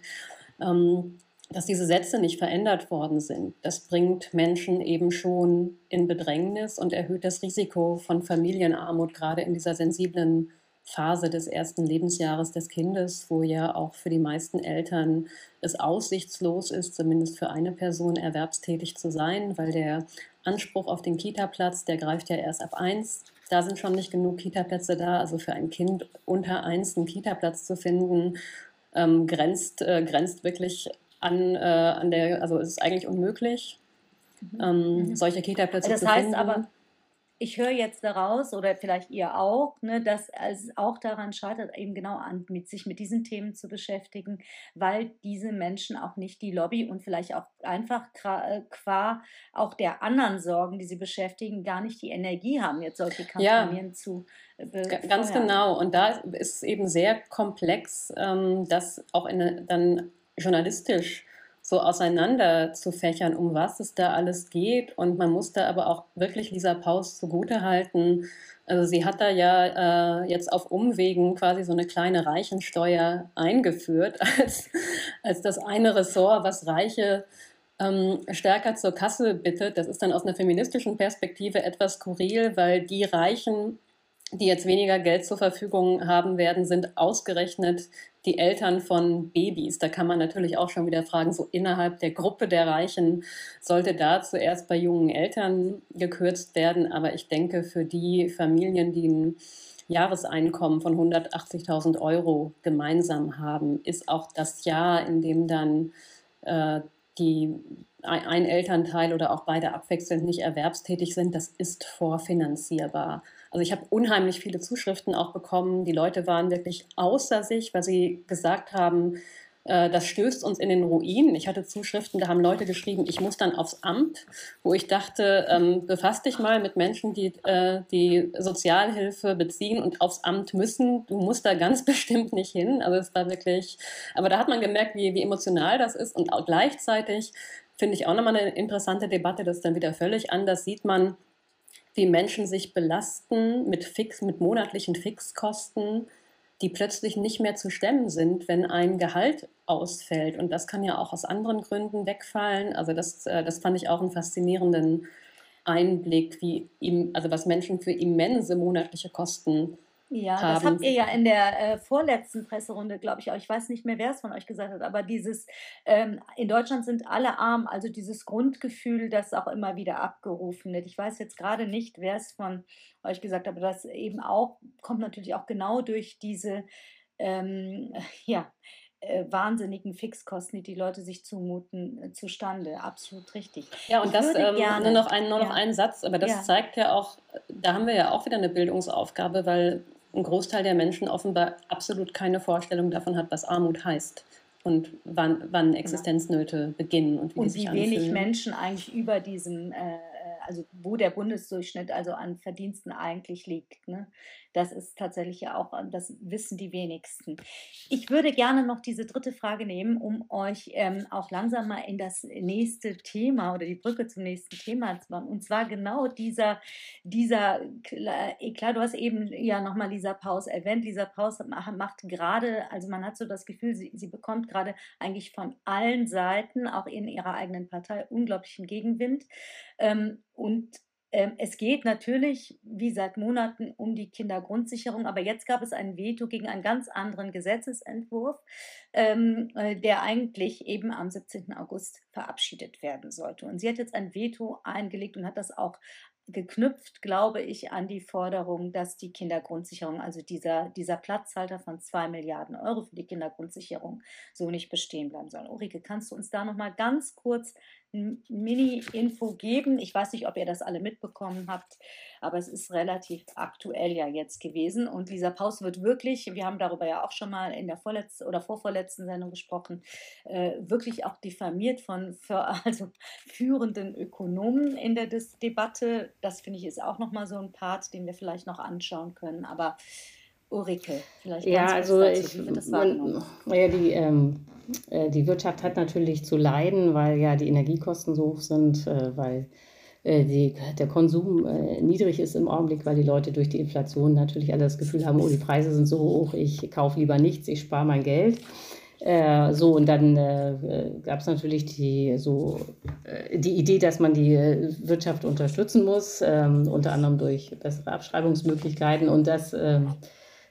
ähm, dass diese Sätze nicht verändert worden sind, das bringt Menschen eben schon in Bedrängnis und erhöht das Risiko von Familienarmut, gerade in dieser sensiblen Phase des ersten Lebensjahres des Kindes, wo ja auch für die meisten Eltern es aussichtslos ist, zumindest für eine Person erwerbstätig zu sein, weil der Anspruch auf den Kita-Platz, der greift ja erst ab eins. Da sind schon nicht genug Kita-Plätze da. Also für ein Kind unter eins einen Kita-Platz zu finden, ähm, grenzt, äh, grenzt wirklich an, äh, an der, also es ist eigentlich unmöglich, mhm. ähm, mhm. solche Kita-Plätze zu finden. Das heißt aber, ich höre jetzt daraus, oder vielleicht ihr auch, ne, dass es auch daran scheitert, eben genau an, mit sich mit diesen Themen zu beschäftigen, weil diese Menschen auch nicht die Lobby und vielleicht auch einfach äh, qua auch der anderen Sorgen, die sie beschäftigen, gar nicht die Energie haben, jetzt solche Kampagnen ja, zu befeuern. Ganz genau. Und da ist es eben sehr komplex, ähm, das auch in, dann journalistisch so auseinander zu fächern, um was es da alles geht. Und man muss da aber auch wirklich Lisa Paus zugutehalten. Also sie hat da ja äh, jetzt auf Umwegen quasi so eine kleine Reichensteuer eingeführt als, als das eine Ressort, was Reiche ähm, stärker zur Kasse bittet. Das ist dann aus einer feministischen Perspektive etwas skurril, weil die Reichen die jetzt weniger Geld zur Verfügung haben werden, sind ausgerechnet die Eltern von Babys. Da kann man natürlich auch schon wieder fragen, so innerhalb der Gruppe der Reichen sollte da zuerst bei jungen Eltern gekürzt werden. Aber ich denke, für die Familien, die ein Jahreseinkommen von 180.000 Euro gemeinsam haben, ist auch das Jahr, in dem dann äh, die ein Elternteil oder auch beide abwechselnd nicht erwerbstätig sind, das ist vorfinanzierbar. Also ich habe unheimlich viele Zuschriften auch bekommen. Die Leute waren wirklich außer sich, weil sie gesagt haben, äh, das stößt uns in den Ruin. Ich hatte Zuschriften, da haben Leute geschrieben, ich muss dann aufs Amt, wo ich dachte, ähm, befasst dich mal mit Menschen, die äh, die Sozialhilfe beziehen und aufs Amt müssen. Du musst da ganz bestimmt nicht hin. Also es war wirklich, aber da hat man gemerkt, wie, wie emotional das ist und auch gleichzeitig finde ich auch nochmal eine interessante Debatte, das ist dann wieder völlig anders, sieht man, wie Menschen sich belasten mit, fix, mit monatlichen Fixkosten, die plötzlich nicht mehr zu stemmen sind, wenn ein Gehalt ausfällt. Und das kann ja auch aus anderen Gründen wegfallen. Also das, äh, das fand ich auch einen faszinierenden Einblick, wie also was Menschen für immense monatliche Kosten ja, haben. das habt ihr ja in der äh, vorletzten Presserunde, glaube ich, auch. Ich weiß nicht mehr, wer es von euch gesagt hat, aber dieses, ähm, in Deutschland sind alle arm, also dieses Grundgefühl, das auch immer wieder abgerufen wird. Ich weiß jetzt gerade nicht, wer es von euch gesagt hat, aber das eben auch, kommt natürlich auch genau durch diese, ähm, ja, äh, wahnsinnigen Fixkosten, die die Leute sich zumuten, äh, zustande. Absolut richtig. Ja, und ich das ähm, gerne, nur noch, ein, nur noch ja. einen Satz, aber das ja. zeigt ja auch, da haben wir ja auch wieder eine Bildungsaufgabe, weil ein Großteil der Menschen offenbar absolut keine Vorstellung davon hat, was Armut heißt und wann, wann genau. Existenznöte beginnen und wie, und wie wenig Menschen eigentlich über diesem äh, also wo der Bundesdurchschnitt also an Verdiensten eigentlich liegt. Ne? Das ist tatsächlich ja auch, das wissen die wenigsten. Ich würde gerne noch diese dritte Frage nehmen, um euch ähm, auch langsam mal in das nächste Thema oder die Brücke zum nächsten Thema zu machen. Und zwar genau dieser, dieser, äh, klar, du hast eben ja nochmal Lisa Paus erwähnt. Lisa Paus macht gerade, also man hat so das Gefühl, sie, sie bekommt gerade eigentlich von allen Seiten, auch in ihrer eigenen Partei, unglaublichen Gegenwind. Ähm, und ähm, es geht natürlich, wie seit Monaten, um die Kindergrundsicherung, aber jetzt gab es ein Veto gegen einen ganz anderen Gesetzesentwurf, ähm, äh, der eigentlich eben am 17. August verabschiedet werden sollte. Und sie hat jetzt ein Veto eingelegt und hat das auch geknüpft, glaube ich, an die Forderung, dass die Kindergrundsicherung, also dieser, dieser Platzhalter von zwei Milliarden Euro für die Kindergrundsicherung, so nicht bestehen bleiben soll. Ulrike, kannst du uns da nochmal ganz kurz Mini-Info geben. Ich weiß nicht, ob ihr das alle mitbekommen habt, aber es ist relativ aktuell ja jetzt gewesen. Und Lisa Paus wird wirklich, wir haben darüber ja auch schon mal in der vorletzten oder vorvorletzten Sendung gesprochen, äh, wirklich auch diffamiert von für, also führenden Ökonomen in der Dis Debatte. Das finde ich ist auch nochmal so ein Part, den wir vielleicht noch anschauen können. Aber Ulrike, vielleicht ja, also ich, man, ja, die, ähm, äh, die Wirtschaft hat natürlich zu leiden, weil ja die Energiekosten so hoch sind, äh, weil äh, die, der Konsum äh, niedrig ist im Augenblick, weil die Leute durch die Inflation natürlich alle das Gefühl haben, oh, die Preise sind so hoch, ich kaufe lieber nichts, ich spare mein Geld. Äh, so, und dann äh, gab es natürlich die, so, äh, die Idee, dass man die Wirtschaft unterstützen muss, ähm, unter anderem durch bessere Abschreibungsmöglichkeiten. Und das ähm,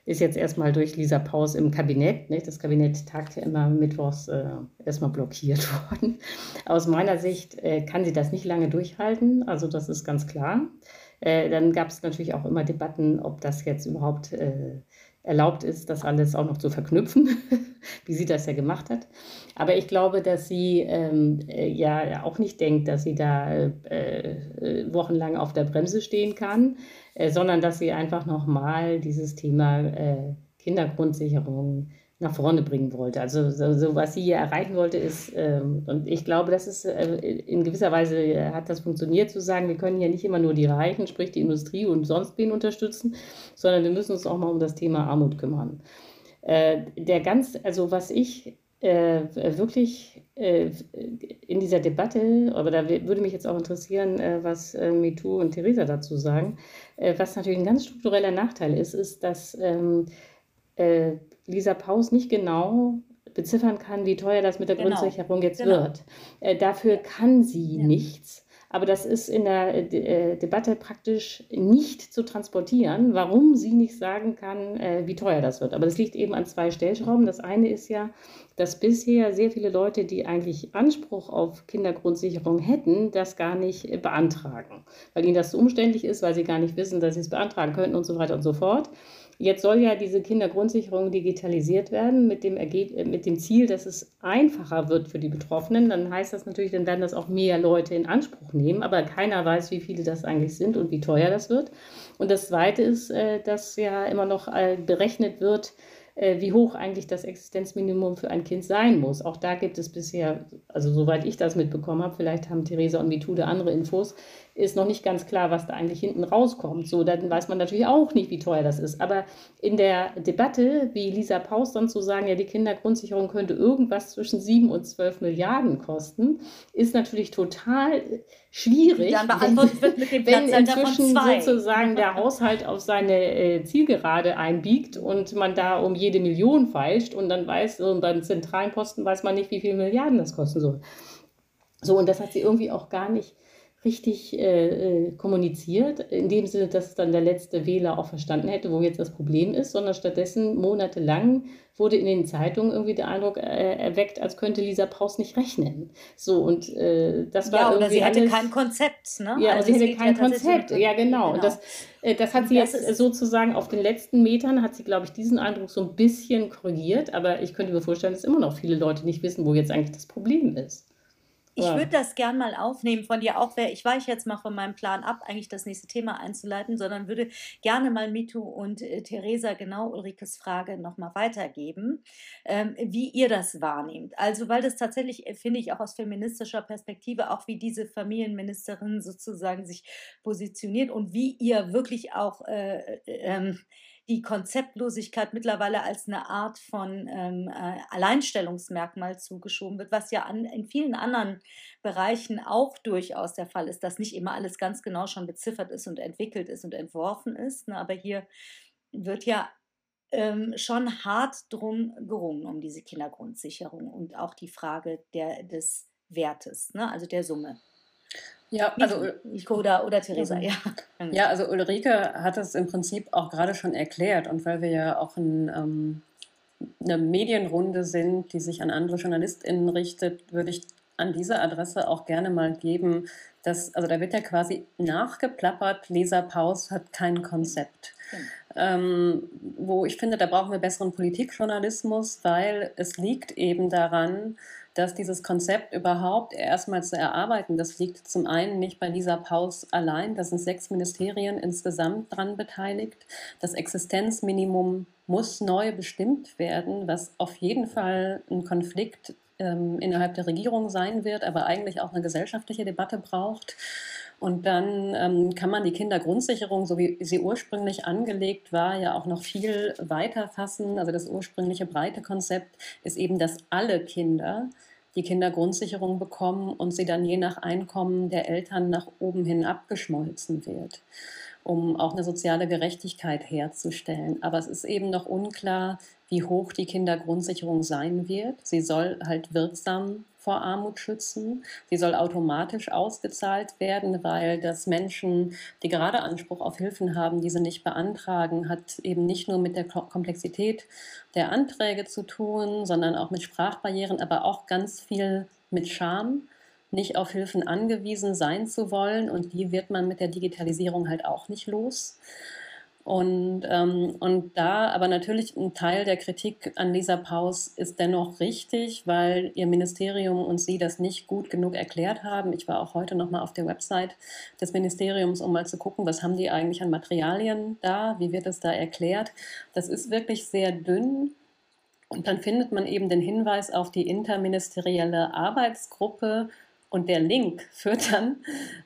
ist jetzt erstmal durch Lisa Paus im Kabinett. Nicht? Das Kabinett tagt ja immer mittwochs äh, erstmal blockiert worden. Aus meiner Sicht äh, kann sie das nicht lange durchhalten, also das ist ganz klar. Äh, dann gab es natürlich auch immer Debatten, ob das jetzt überhaupt äh, erlaubt ist, das alles auch noch zu verknüpfen, wie sie das ja gemacht hat. Aber ich glaube, dass sie ähm, äh, ja auch nicht denkt, dass sie da äh, äh, wochenlang auf der Bremse stehen kann, äh, sondern dass sie einfach nochmal dieses Thema äh, Kindergrundsicherung nach vorne bringen wollte. Also so, so was sie hier erreichen wollte, ist, ähm, und ich glaube, das ist äh, in gewisser Weise äh, hat das funktioniert, zu sagen, wir können ja nicht immer nur die Reichen, sprich die Industrie und sonst wen unterstützen, sondern wir müssen uns auch mal um das Thema Armut kümmern. Äh, der ganz, also was ich äh, wirklich äh, in dieser Debatte, aber da würde mich jetzt auch interessieren, äh, was MeToo und Theresa dazu sagen, was natürlich ein ganz struktureller Nachteil ist, ist, dass ähm, Lisa Paus nicht genau beziffern kann, wie teuer das mit der genau. Grundsicherung jetzt genau. wird. Äh, dafür kann sie ja. nichts. Aber das ist in der äh, Debatte praktisch nicht zu transportieren, warum sie nicht sagen kann, äh, wie teuer das wird. Aber das liegt eben an zwei Stellschrauben. Das eine ist ja, dass bisher sehr viele Leute, die eigentlich Anspruch auf Kindergrundsicherung hätten, das gar nicht beantragen, weil ihnen das so umständlich ist, weil sie gar nicht wissen, dass sie es beantragen könnten und so weiter und so fort. Jetzt soll ja diese Kindergrundsicherung digitalisiert werden mit dem, Erge mit dem Ziel, dass es einfacher wird für die Betroffenen. Dann heißt das natürlich, dann werden das auch mehr Leute in Anspruch nehmen, aber keiner weiß, wie viele das eigentlich sind und wie teuer das wird. Und das Zweite ist, äh, dass ja immer noch äh, berechnet wird, äh, wie hoch eigentlich das Existenzminimum für ein Kind sein muss. Auch da gibt es bisher, also soweit ich das mitbekommen habe, vielleicht haben Theresa und Mitude andere Infos, ist noch nicht ganz klar, was da eigentlich hinten rauskommt. So, dann weiß man natürlich auch nicht, wie teuer das ist. Aber in der Debatte, wie Lisa Paus dann zu sagen, ja, die Kindergrundsicherung könnte irgendwas zwischen 7 und 12 Milliarden kosten, ist natürlich total schwierig. Dann beantwortet wird mit dem wenn inzwischen sozusagen der Haushalt auf seine äh, Zielgerade einbiegt und man da um jede Million feilscht und dann weiß, so beim zentralen Posten weiß man nicht, wie viele Milliarden das kosten soll. So, und das hat sie irgendwie auch gar nicht richtig äh, äh, kommuniziert, in dem Sinne, dass dann der letzte Wähler auch verstanden hätte, wo jetzt das Problem ist, sondern stattdessen monatelang wurde in den Zeitungen irgendwie der Eindruck äh, erweckt, als könnte Lisa Paus nicht rechnen. So und äh, das war ja, oder sie hatte alles, kein Konzept, ne? Ja, also sie hatte kein Konzept. Ja, genau. genau. Das, äh, das hat sie das jetzt sozusagen auf den letzten Metern hat sie, glaube ich, diesen Eindruck so ein bisschen korrigiert. Aber ich könnte mir vorstellen, dass immer noch viele Leute nicht wissen, wo jetzt eigentlich das Problem ist. Ich ja. würde das gern mal aufnehmen von dir auch. Ich weiche jetzt mal von meinem Plan ab, eigentlich das nächste Thema einzuleiten, sondern würde gerne mal Mitu und äh, Theresa genau Ulrikes Frage nochmal weitergeben, ähm, wie ihr das wahrnehmt. Also, weil das tatsächlich, äh, finde ich, auch aus feministischer Perspektive, auch wie diese Familienministerin sozusagen sich positioniert und wie ihr wirklich auch äh, äh ähm, die Konzeptlosigkeit mittlerweile als eine Art von ähm, äh, Alleinstellungsmerkmal zugeschoben wird, was ja an, in vielen anderen Bereichen auch durchaus der Fall ist, dass nicht immer alles ganz genau schon beziffert ist und entwickelt ist und entworfen ist. Ne? Aber hier wird ja ähm, schon hart drum gerungen um diese Kindergrundsicherung und auch die Frage der, des Wertes, ne? also der Summe. Ja, also oder, oder Theresa, ja. Ja, also Ulrike hat es im Prinzip auch gerade schon erklärt und weil wir ja auch ein, ähm, eine Medienrunde sind, die sich an andere JournalistInnen richtet, würde ich an dieser Adresse auch gerne mal geben, dass, also da wird ja quasi nachgeplappert, Leser Paus hat kein Konzept. Genau. Ähm, wo ich finde, da brauchen wir besseren Politikjournalismus, weil es liegt eben daran, dass dieses Konzept überhaupt erstmal zu erarbeiten, das liegt zum einen nicht bei Lisa Paus allein, da sind sechs Ministerien insgesamt dran beteiligt. Das Existenzminimum muss neu bestimmt werden, was auf jeden Fall ein Konflikt ähm, innerhalb der Regierung sein wird, aber eigentlich auch eine gesellschaftliche Debatte braucht. Und dann ähm, kann man die Kindergrundsicherung, so wie sie ursprünglich angelegt war, ja auch noch viel weiter fassen. Also das ursprüngliche breite Konzept ist eben, dass alle Kinder die Kindergrundsicherung bekommen und sie dann je nach Einkommen der Eltern nach oben hin abgeschmolzen wird, um auch eine soziale Gerechtigkeit herzustellen. Aber es ist eben noch unklar, wie hoch die Kindergrundsicherung sein wird. Sie soll halt wirksam vor Armut schützen. Sie soll automatisch ausgezahlt werden, weil das Menschen, die gerade Anspruch auf Hilfen haben, diese nicht beantragen, hat eben nicht nur mit der Komplexität der Anträge zu tun, sondern auch mit Sprachbarrieren, aber auch ganz viel mit Scham nicht auf Hilfen angewiesen sein zu wollen und die wird man mit der Digitalisierung halt auch nicht los. Und, ähm, und da, aber natürlich ein Teil der Kritik an Lisa Paus ist dennoch richtig, weil ihr Ministerium und sie das nicht gut genug erklärt haben. Ich war auch heute nochmal auf der Website des Ministeriums, um mal zu gucken, was haben die eigentlich an Materialien da, wie wird es da erklärt. Das ist wirklich sehr dünn. Und dann findet man eben den Hinweis auf die interministerielle Arbeitsgruppe und der Link führt dann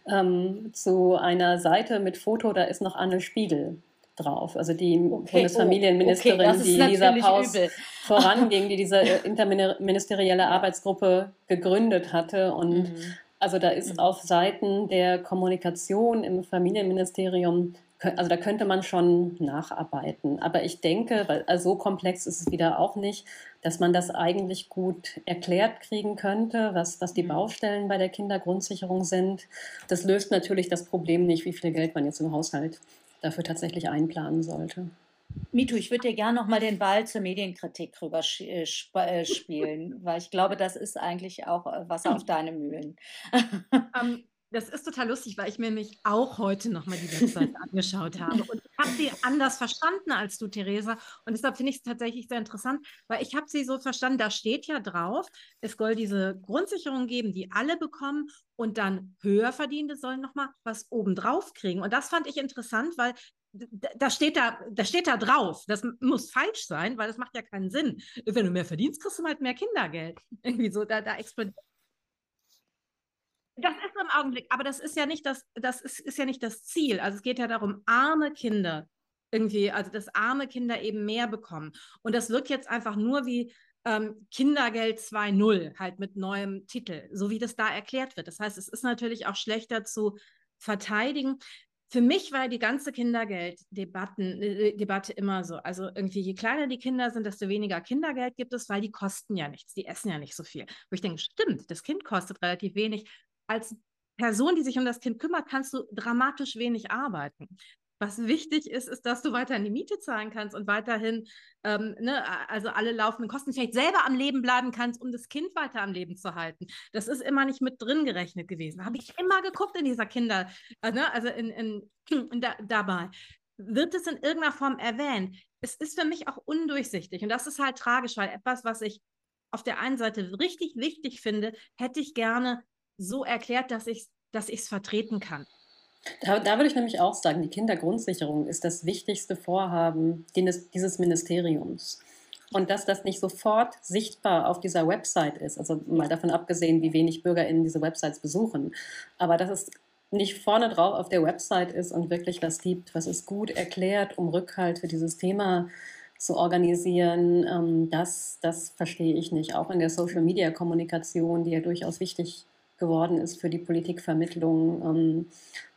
ähm, zu einer Seite mit Foto, da ist noch Anne Spiegel drauf. Also die okay, Bundesfamilienministerin, oh, okay, die Lisa Paus übel. voranging, die diese interministerielle Arbeitsgruppe gegründet hatte. Und mhm. also da ist mhm. auf Seiten der Kommunikation im Familienministerium also da könnte man schon nacharbeiten. Aber ich denke, weil also so komplex ist es wieder auch nicht, dass man das eigentlich gut erklärt kriegen könnte, was, was die mhm. Baustellen bei der Kindergrundsicherung sind. Das löst natürlich das Problem nicht, wie viel Geld man jetzt im Haushalt dafür tatsächlich einplanen sollte. Mitu, ich würde dir gerne noch mal den Ball zur Medienkritik rüber äh, äh, spielen, weil ich glaube, das ist eigentlich auch äh, Wasser auf deine Mühlen. Um, das ist total lustig, weil ich mir nämlich auch heute nochmal die Website angeschaut habe. Und ich habe sie anders verstanden als du, Theresa. Und deshalb finde ich es tatsächlich sehr interessant, weil ich habe sie so verstanden, da steht ja drauf, es soll diese Grundsicherung geben, die alle bekommen und dann Höherverdienende sollen nochmal was obendrauf kriegen. Und das fand ich interessant, weil da steht da, da steht da drauf. Das muss falsch sein, weil das macht ja keinen Sinn. Wenn du mehr verdienst, kriegst du halt mehr Kindergeld. Irgendwie so, da, da explodiert das ist im Augenblick, aber das ist ja nicht das, das ist, ist ja nicht das Ziel. Also es geht ja darum, arme Kinder irgendwie, also dass arme Kinder eben mehr bekommen. Und das wirkt jetzt einfach nur wie ähm, Kindergeld 2.0, halt mit neuem Titel, so wie das da erklärt wird. Das heißt, es ist natürlich auch schlechter zu verteidigen. Für mich war die ganze Kindergelddebatte äh, Debatte immer so. Also irgendwie, je kleiner die Kinder sind, desto weniger Kindergeld gibt es, weil die kosten ja nichts, die essen ja nicht so viel. Wo ich denke, stimmt, das Kind kostet relativ wenig, als Person, die sich um das Kind kümmert, kannst du dramatisch wenig arbeiten. Was wichtig ist, ist, dass du weiterhin die Miete zahlen kannst und weiterhin, ähm, ne, also alle laufenden Kosten vielleicht selber am Leben bleiben kannst, um das Kind weiter am Leben zu halten. Das ist immer nicht mit drin gerechnet gewesen. Habe ich immer geguckt in dieser Kinder, äh, ne, also in, in, in da, dabei. Wird es in irgendeiner Form erwähnt? Es ist für mich auch undurchsichtig und das ist halt tragisch, weil etwas, was ich auf der einen Seite richtig wichtig finde, hätte ich gerne so erklärt, dass ich es vertreten kann. Da, da, würde ich nämlich auch sagen, die Kindergrundsicherung ist das wichtigste Vorhaben dieses Ministeriums. Und dass das nicht sofort sichtbar auf dieser Website ist, also mal davon abgesehen, wie wenig BürgerInnen diese Websites besuchen, aber dass es nicht vorne drauf auf der Website ist und wirklich was gibt, was es gut erklärt, um Rückhalt für dieses Thema zu organisieren, ähm, das, das verstehe ich nicht. Auch in der Social-Media-Kommunikation, die ja durchaus wichtig geworden ist für die Politikvermittlung. Ähm,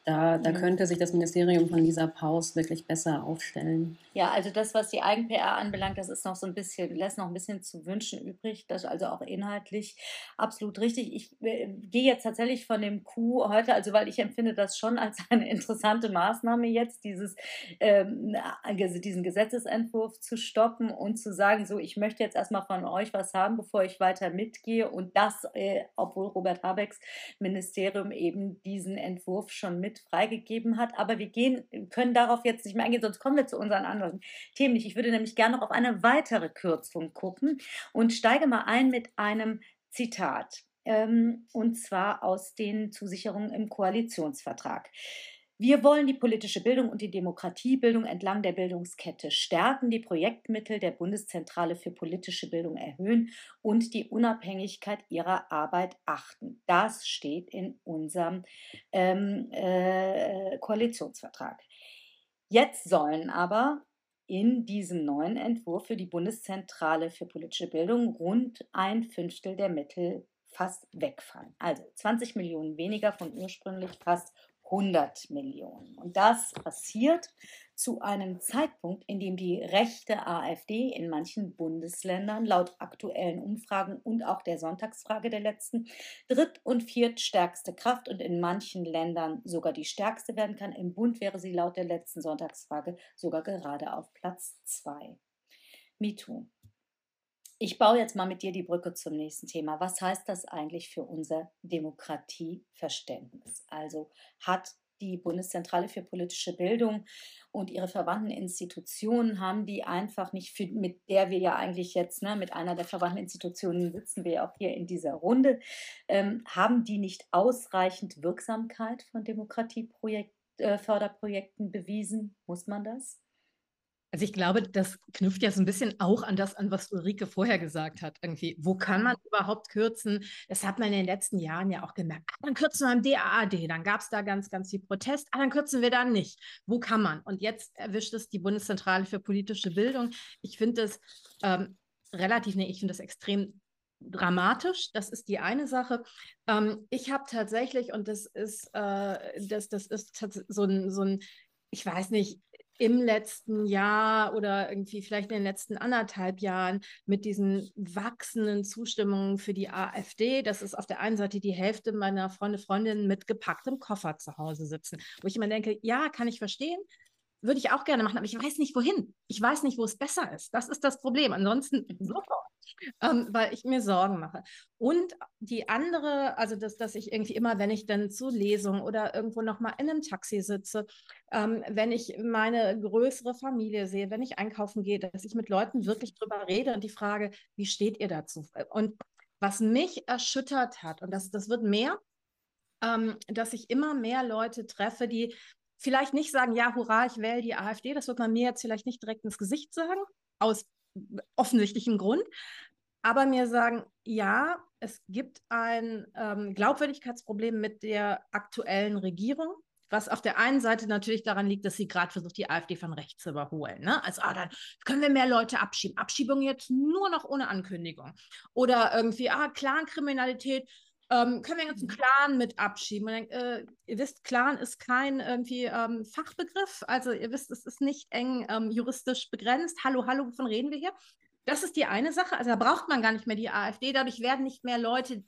da, da könnte sich das Ministerium von Lisa Paus wirklich besser aufstellen. Ja, also das, was die Eigen-PR anbelangt, das ist noch so ein bisschen, lässt noch ein bisschen zu wünschen übrig. Das ist also auch inhaltlich absolut richtig. Ich äh, gehe jetzt tatsächlich von dem Coup heute, also weil ich empfinde das schon als eine interessante Maßnahme jetzt, dieses, ähm, diesen Gesetzesentwurf zu stoppen und zu sagen, so, ich möchte jetzt erstmal von euch was haben, bevor ich weiter mitgehe. Und das, äh, obwohl Robert Habecks Ministerium eben diesen Entwurf schon mit mit freigegeben hat. Aber wir gehen, können darauf jetzt nicht mehr eingehen, sonst kommen wir zu unseren anderen Themen nicht. Ich würde nämlich gerne noch auf eine weitere Kürzung gucken und steige mal ein mit einem Zitat. Ähm, und zwar aus den Zusicherungen im Koalitionsvertrag. Wir wollen die politische Bildung und die Demokratiebildung entlang der Bildungskette stärken, die Projektmittel der Bundeszentrale für politische Bildung erhöhen und die Unabhängigkeit ihrer Arbeit achten. Das steht in unserem ähm, äh, Koalitionsvertrag. Jetzt sollen aber in diesem neuen Entwurf für die Bundeszentrale für politische Bildung rund ein Fünftel der Mittel fast wegfallen. Also 20 Millionen weniger von ursprünglich fast 100 Millionen. Und das passiert zu einem Zeitpunkt, in dem die rechte AfD in manchen Bundesländern laut aktuellen Umfragen und auch der Sonntagsfrage der letzten dritt- und viertstärkste Kraft und in manchen Ländern sogar die stärkste werden kann. Im Bund wäre sie laut der letzten Sonntagsfrage sogar gerade auf Platz zwei. MeToo. Ich baue jetzt mal mit dir die Brücke zum nächsten Thema. Was heißt das eigentlich für unser Demokratieverständnis? Also hat die Bundeszentrale für politische Bildung und ihre verwandten Institutionen haben die einfach nicht, für, mit der wir ja eigentlich jetzt, ne, mit einer der verwandten Institutionen sitzen wir ja auch hier in dieser Runde, ähm, haben die nicht ausreichend Wirksamkeit von Demokratieförderprojekten äh, bewiesen? Muss man das? Also ich glaube, das knüpft ja so ein bisschen auch an das an, was Ulrike vorher gesagt hat. Irgendwie, wo kann man überhaupt kürzen? Das hat man in den letzten Jahren ja auch gemerkt. Ah, dann kürzen wir im DAAD, dann gab es da ganz, ganz viel Protest. Ah, dann kürzen wir da nicht. Wo kann man? Und jetzt erwischt es die Bundeszentrale für politische Bildung. Ich finde das ähm, relativ, nee, ich finde das extrem dramatisch. Das ist die eine Sache. Ähm, ich habe tatsächlich, und das ist, äh, das, das ist so ein, so ein, ich weiß nicht, im letzten Jahr oder irgendwie vielleicht in den letzten anderthalb Jahren mit diesen wachsenden Zustimmungen für die AfD. Das ist auf der einen Seite die Hälfte meiner Freunde, Freundinnen mit gepacktem Koffer zu Hause sitzen, wo ich immer denke, ja, kann ich verstehen, würde ich auch gerne machen, aber ich weiß nicht wohin. Ich weiß nicht, wo es besser ist. Das ist das Problem. Ansonsten sofort, ähm, weil ich mir Sorgen mache. Und die andere, also dass, dass ich irgendwie immer, wenn ich dann zu Lesungen oder irgendwo nochmal in einem Taxi sitze, ähm, wenn ich meine größere Familie sehe, wenn ich einkaufen gehe, dass ich mit Leuten wirklich drüber rede und die frage, wie steht ihr dazu? Und was mich erschüttert hat, und das, das wird mehr, ähm, dass ich immer mehr Leute treffe, die vielleicht nicht sagen, ja, hurra, ich wähle die AfD. Das wird man mir jetzt vielleicht nicht direkt ins Gesicht sagen, aus offensichtlichem Grund. Aber mir sagen, ja, es gibt ein ähm, Glaubwürdigkeitsproblem mit der aktuellen Regierung, was auf der einen Seite natürlich daran liegt, dass sie gerade versucht, die AfD von rechts zu überholen. Ne? Also, ah, dann können wir mehr Leute abschieben. Abschiebung jetzt nur noch ohne Ankündigung. Oder irgendwie, ah, Clankriminalität, ähm, können wir jetzt einen Clan mit abschieben? Dann, äh, ihr wisst, Clan ist kein irgendwie ähm, Fachbegriff. Also ihr wisst, es ist nicht eng ähm, juristisch begrenzt. Hallo, hallo, wovon reden wir hier? Das ist die eine Sache. Also da braucht man gar nicht mehr die AfD. Dadurch werden nicht mehr Leute,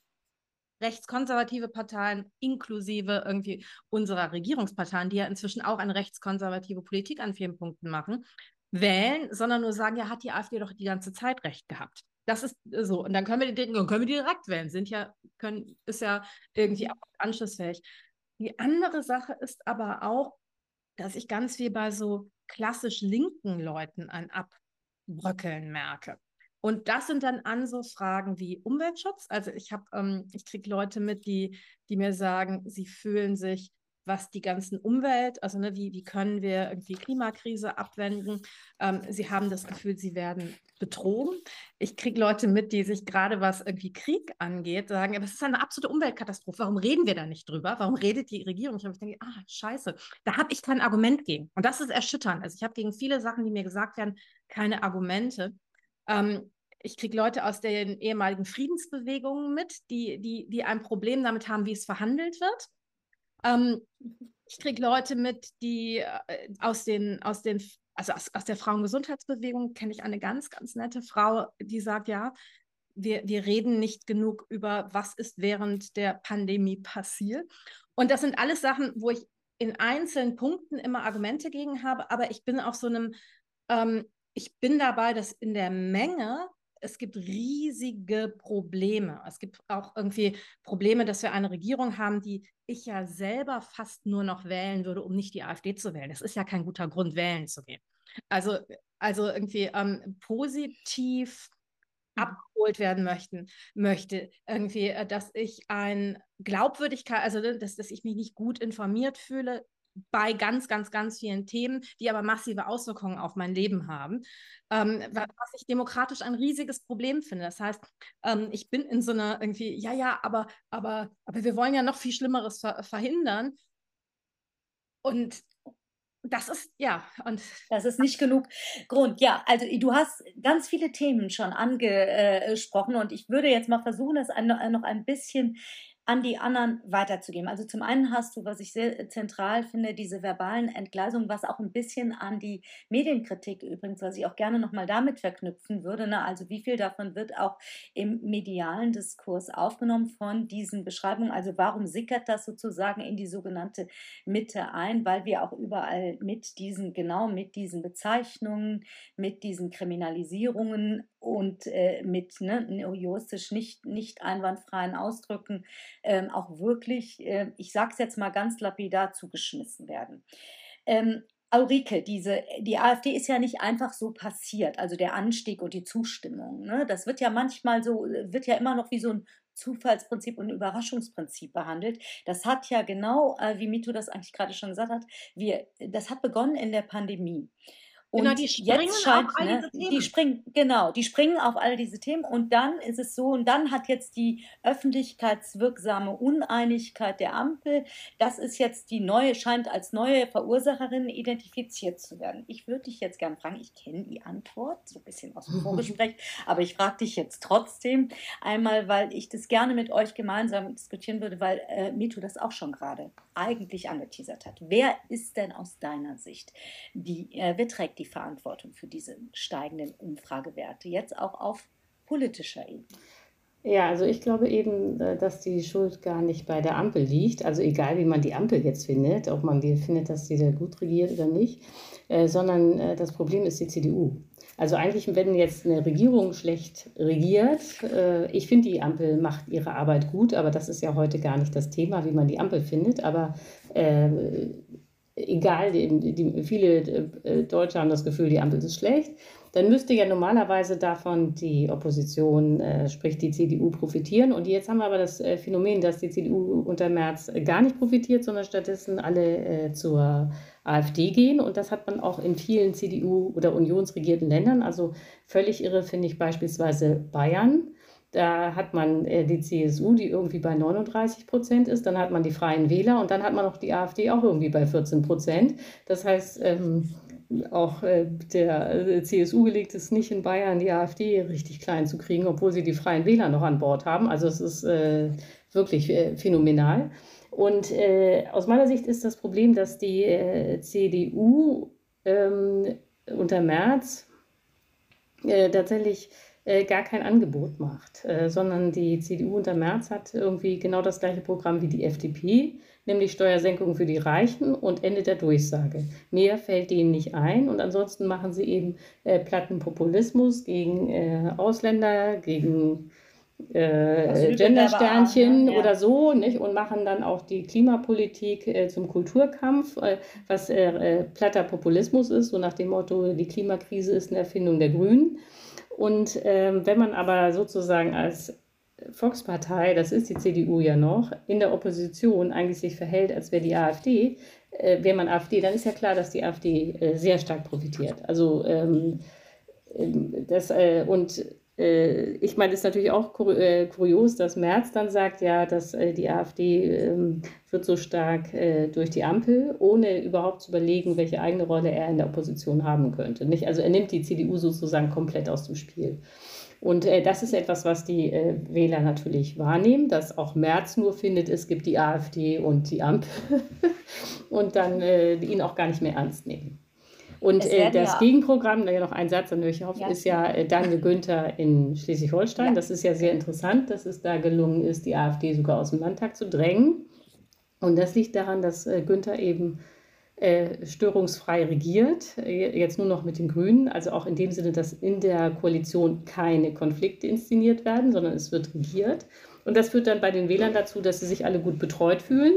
rechtskonservative Parteien, inklusive irgendwie unserer Regierungsparteien, die ja inzwischen auch eine rechtskonservative Politik an vielen Punkten machen, wählen, sondern nur sagen, ja, hat die AfD doch die ganze Zeit recht gehabt. Das ist äh, so. Und dann können wir die, können wir direkt wählen. Sind ja, können, ist ja irgendwie auch anschlussfähig. Die andere Sache ist aber auch, dass ich ganz viel bei so klassisch linken Leuten ein Abbröckeln merke. Und das sind dann an so Fragen wie Umweltschutz. Also ich habe, ähm, ich kriege Leute mit, die, die mir sagen, sie fühlen sich was die ganzen Umwelt, also ne, wie, wie können wir irgendwie Klimakrise abwenden. Ähm, sie haben das Gefühl, sie werden betrogen. Ich kriege Leute mit, die sich gerade was irgendwie Krieg angeht, sagen, aber es ist eine absolute Umweltkatastrophe. Warum reden wir da nicht drüber? Warum redet die Regierung? Und ich denke, ah, scheiße, da habe ich kein Argument gegen. Und das ist erschütternd. Also ich habe gegen viele Sachen, die mir gesagt werden, keine Argumente. Ähm, ich kriege Leute aus den ehemaligen Friedensbewegungen mit, die, die, die ein Problem damit haben, wie es verhandelt wird. Ähm, ich kriege Leute mit, die äh, aus den, aus den, also aus, aus der Frauengesundheitsbewegung kenne ich eine ganz, ganz nette Frau, die sagt, ja, wir, wir reden nicht genug über, was ist während der Pandemie passiert. Und das sind alles Sachen, wo ich in einzelnen Punkten immer Argumente gegen habe, aber ich bin auf so einem, ähm, ich bin dabei, dass in der Menge es gibt riesige Probleme. Es gibt auch irgendwie Probleme, dass wir eine Regierung haben, die ich ja selber fast nur noch wählen würde, um nicht die AfD zu wählen. Das ist ja kein guter Grund, wählen zu gehen. Also, also irgendwie ähm, positiv mhm. abgeholt werden möchten, möchte, irgendwie, äh, dass ich ein Glaubwürdigkeit, also dass, dass ich mich nicht gut informiert fühle, bei ganz, ganz, ganz vielen Themen, die aber massive Auswirkungen auf mein Leben haben, ähm, was ich demokratisch ein riesiges Problem finde. Das heißt, ähm, ich bin in so einer irgendwie, ja, ja, aber, aber, aber wir wollen ja noch viel Schlimmeres ver verhindern. Und das ist, ja, und. Das ist nicht genug Grund. Ja, also du hast ganz viele Themen schon angesprochen und ich würde jetzt mal versuchen, das noch ein bisschen an die anderen weiterzugeben. Also zum einen hast du, was ich sehr zentral finde, diese verbalen Entgleisungen, was auch ein bisschen an die Medienkritik übrigens, was ich auch gerne nochmal damit verknüpfen würde. Ne? Also wie viel davon wird auch im medialen Diskurs aufgenommen von diesen Beschreibungen? Also warum sickert das sozusagen in die sogenannte Mitte ein? Weil wir auch überall mit diesen, genau mit diesen Bezeichnungen, mit diesen Kriminalisierungen und äh, mit ne, juristisch nicht, nicht einwandfreien Ausdrücken ähm, auch wirklich, äh, ich sage es jetzt mal ganz lapidar, zugeschmissen werden. Ähm, Ulrike, diese, die AfD ist ja nicht einfach so passiert, also der Anstieg und die Zustimmung. Ne? Das wird ja manchmal so, wird ja immer noch wie so ein Zufallsprinzip und Überraschungsprinzip behandelt. Das hat ja genau, äh, wie Mito das eigentlich gerade schon gesagt hat, wir, das hat begonnen in der Pandemie. Genau, und genau, die springen jetzt scheint, auf all ne, diese Themen. Die springen, genau, die springen auf all diese Themen und dann ist es so, und dann hat jetzt die öffentlichkeitswirksame Uneinigkeit der Ampel, das ist jetzt die neue, scheint als neue Verursacherin identifiziert zu werden. Ich würde dich jetzt gerne fragen, ich kenne die Antwort, so ein bisschen aus dem Vorgespräch, aber ich frage dich jetzt trotzdem einmal, weil ich das gerne mit euch gemeinsam diskutieren würde, weil äh, Mito das auch schon gerade eigentlich angeteasert hat. Wer ist denn aus deiner Sicht die, äh, wer trägt die Verantwortung für diese steigenden Umfragewerte, jetzt auch auf politischer Ebene? Ja, also ich glaube eben, äh, dass die Schuld gar nicht bei der Ampel liegt. Also egal, wie man die Ampel jetzt findet, ob man die findet, dass sie da gut regiert oder nicht, äh, sondern äh, das Problem ist die CDU. Also eigentlich, wenn jetzt eine Regierung schlecht regiert, ich finde, die Ampel macht ihre Arbeit gut, aber das ist ja heute gar nicht das Thema, wie man die Ampel findet. Aber egal, die, die, viele äh, Deutsche haben das Gefühl, die Ampel ist schlecht, dann müsste ja normalerweise davon die Opposition, äh, sprich die CDU, profitieren. Und jetzt haben wir aber das äh, Phänomen, dass die CDU unter März gar nicht profitiert, sondern stattdessen alle äh, zur AfD gehen. Und das hat man auch in vielen CDU- oder unionsregierten Ländern. Also völlig irre finde ich beispielsweise Bayern. Da hat man äh, die CSU, die irgendwie bei 39 Prozent ist, dann hat man die Freien Wähler und dann hat man auch die AfD auch irgendwie bei 14 Prozent. Das heißt, ähm, auch äh, der äh, CSU gelegt ist nicht in Bayern die AfD richtig klein zu kriegen, obwohl sie die Freien Wähler noch an Bord haben. Also es ist äh, wirklich äh, phänomenal. Und aus meiner Sicht ist das Problem, dass die CDU ähm, unter Merz tatsächlich gar kein Angebot macht, äh, sondern die CDU unter Merz hat irgendwie genau das gleiche Programm wie die FDP, nämlich Steuersenkungen für die Reichen und Ende der Durchsage. Mehr fällt denen nicht ein und ansonsten machen sie eben äh, platten Populismus gegen äh, Ausländer, gegen äh, Gendersternchen ja. oder so, nicht? Und machen dann auch die Klimapolitik äh, zum Kulturkampf, äh, was äh, platter Populismus ist, so nach dem Motto, die Klimakrise ist eine Erfindung der Grünen. Und ähm, wenn man aber sozusagen als Volkspartei, das ist die CDU ja noch, in der Opposition eigentlich sich verhält, als wäre die AfD, äh, wäre man AfD, dann ist ja klar, dass die AfD äh, sehr stark profitiert. Also ähm, ähm das äh, und ich meine, es ist natürlich auch äh, kurios, dass Merz dann sagt, ja, dass äh, die AfD ähm, wird so stark durch die Ampel, ohne überhaupt zu überlegen, welche eigene Rolle er in der Opposition haben könnte. Nicht? Also er nimmt die CDU sozusagen komplett aus dem Spiel. Und äh, das ist etwas, was die äh, Wähler natürlich wahrnehmen, dass auch Merz nur findet, es gibt die AfD und die Ampel und dann äh, ihn auch gar nicht mehr ernst nehmen. Und äh, das ja Gegenprogramm, naja, noch ein Satz, dann höre ich auf, ja. ist ja äh, Daniel Günther in Schleswig-Holstein. Ja. Das ist ja sehr interessant, dass es da gelungen ist, die AfD sogar aus dem Landtag zu drängen. Und das liegt daran, dass äh, Günther eben äh, störungsfrei regiert, äh, jetzt nur noch mit den Grünen, also auch in dem Sinne, dass in der Koalition keine Konflikte inszeniert werden, sondern es wird regiert. Und das führt dann bei den Wählern dazu, dass sie sich alle gut betreut fühlen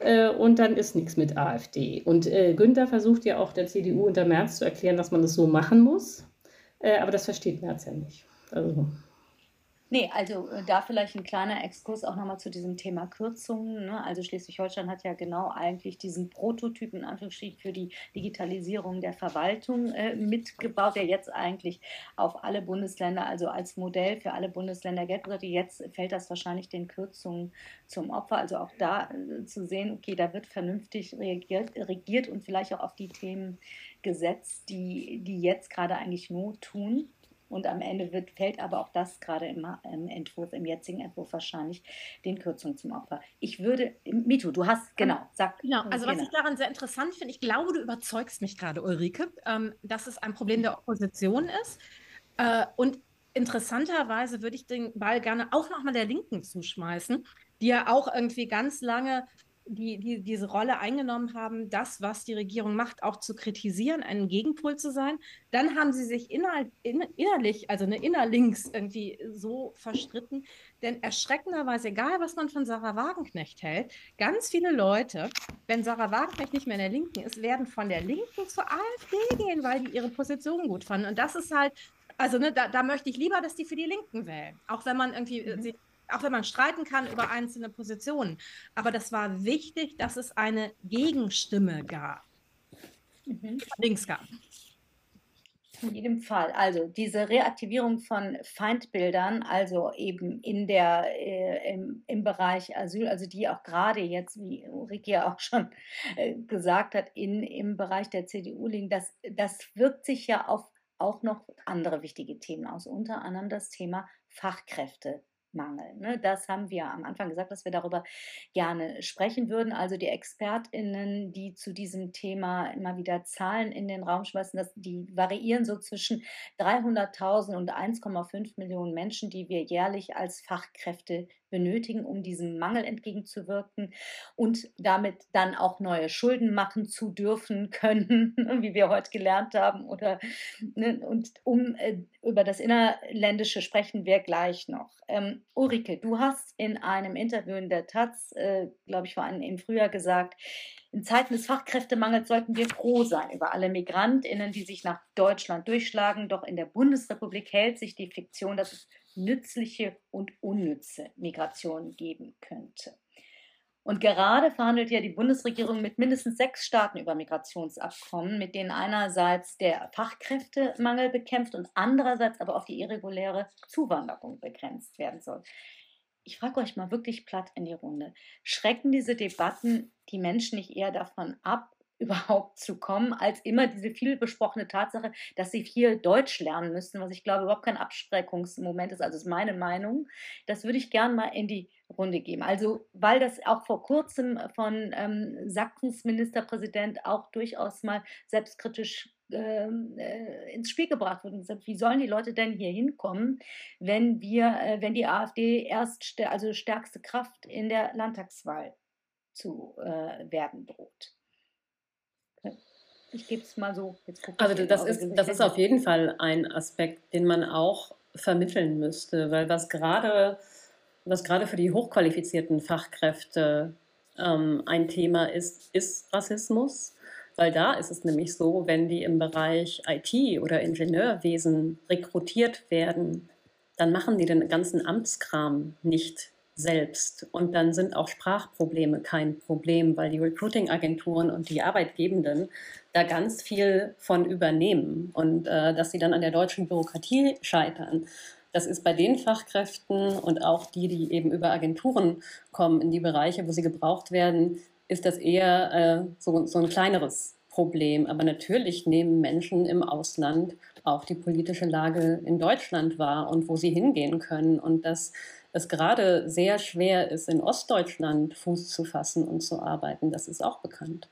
äh, und dann ist nichts mit AfD. Und äh, Günther versucht ja auch der CDU unter Merz zu erklären, dass man das so machen muss. Äh, aber das versteht Merz ja nicht. Also. Nee, also äh, da vielleicht ein kleiner Exkurs auch nochmal zu diesem Thema Kürzungen. Ne? Also Schleswig-Holstein hat ja genau eigentlich diesen Prototypen in Anführungsstrichen für die Digitalisierung der Verwaltung äh, mitgebaut, der jetzt eigentlich auf alle Bundesländer, also als Modell für alle Bundesländer Geld bedeutet. Jetzt fällt das wahrscheinlich den Kürzungen zum Opfer. Also auch da äh, zu sehen, okay, da wird vernünftig reagiert, regiert und vielleicht auch auf die Themen gesetzt, die, die jetzt gerade eigentlich Not tun. Und am Ende wird, fällt aber auch das gerade im, im, Entwurf, im jetzigen Entwurf wahrscheinlich den Kürzungen zum Opfer. Ich würde, Mito, du hast, genau, sag. Genau, also was ich daran sehr interessant finde, ich glaube, du überzeugst mich gerade, Ulrike, ähm, dass es ein Problem der Opposition ist. Äh, und interessanterweise würde ich den Ball gerne auch nochmal der Linken zuschmeißen, die ja auch irgendwie ganz lange die, die diese Rolle eingenommen haben, das, was die Regierung macht, auch zu kritisieren, ein Gegenpol zu sein. Dann haben sie sich inner, in, innerlich, also eine innerlinks irgendwie so verstritten. Denn erschreckenderweise, egal was man von Sarah Wagenknecht hält, ganz viele Leute, wenn Sarah Wagenknecht nicht mehr in der Linken ist, werden von der Linken zur AfD gehen, weil die ihre Position gut fanden. Und das ist halt also ne, da, da, möchte ich lieber, dass die für die Linken wählen. Auch wenn man irgendwie mhm. sich auch wenn man streiten kann über einzelne Positionen. Aber das war wichtig, dass es eine Gegenstimme gab. Mhm. Links gab. In jedem Fall. Also diese Reaktivierung von Feindbildern, also eben in der, äh, im, im Bereich Asyl, also die auch gerade jetzt, wie Ulrike ja auch schon äh, gesagt hat, in, im Bereich der CDU liegen, das, das wirkt sich ja auf auch noch andere wichtige Themen aus, unter anderem das Thema Fachkräfte. Mangel. Ne? Das haben wir am Anfang gesagt, dass wir darüber gerne sprechen würden. Also die ExpertInnen, die zu diesem Thema immer wieder Zahlen in den Raum schmeißen, dass die variieren so zwischen 300.000 und 1,5 Millionen Menschen, die wir jährlich als Fachkräfte benötigen, um diesem Mangel entgegenzuwirken und damit dann auch neue Schulden machen zu dürfen können, wie wir heute gelernt haben. Oder, ne, und um äh, über das Innerländische sprechen wir gleich noch. Ähm, Ulrike, du hast in einem Interview in der Taz, äh, glaube ich, vor allem im Frühjahr gesagt, in Zeiten des Fachkräftemangels sollten wir froh sein über alle Migrantinnen, die sich nach Deutschland durchschlagen. Doch in der Bundesrepublik hält sich die Fiktion, dass es nützliche und unnütze Migration geben könnte. Und gerade verhandelt ja die Bundesregierung mit mindestens sechs Staaten über Migrationsabkommen, mit denen einerseits der Fachkräftemangel bekämpft und andererseits aber auch die irreguläre Zuwanderung begrenzt werden soll. Ich frage euch mal wirklich platt in die Runde. Schrecken diese Debatten die Menschen nicht eher davon ab, überhaupt zu kommen, als immer diese viel besprochene Tatsache, dass sie hier Deutsch lernen müssten, was ich glaube überhaupt kein Abschreckungsmoment ist, also ist meine Meinung. Das würde ich gern mal in die Runde geben. Also, weil das auch vor kurzem von ähm, Sachsens Ministerpräsident auch durchaus mal selbstkritisch ähm, äh, ins Spiel gebracht wurde und gesagt, wie sollen die Leute denn hier hinkommen, wenn wir, äh, wenn die AfD erst, also stärkste Kraft in der Landtagswahl zu äh, werden droht. Ich gebe es mal so. also das ist, das ist auf jeden Fall ein Aspekt, den man auch vermitteln müsste, weil was gerade, was gerade für die hochqualifizierten Fachkräfte ähm, ein Thema ist, ist Rassismus. Weil da ist es nämlich so, wenn die im Bereich IT oder Ingenieurwesen rekrutiert werden, dann machen die den ganzen Amtskram nicht selbst. Und dann sind auch Sprachprobleme kein Problem, weil die Recruiting-Agenturen und die Arbeitgebenden da ganz viel von übernehmen und äh, dass sie dann an der deutschen Bürokratie scheitern. Das ist bei den Fachkräften und auch die, die eben über Agenturen kommen in die Bereiche, wo sie gebraucht werden, ist das eher äh, so, so ein kleineres Problem. Aber natürlich nehmen Menschen im Ausland auch die politische Lage in Deutschland wahr und wo sie hingehen können. Und dass es gerade sehr schwer ist, in Ostdeutschland Fuß zu fassen und zu arbeiten, das ist auch bekannt.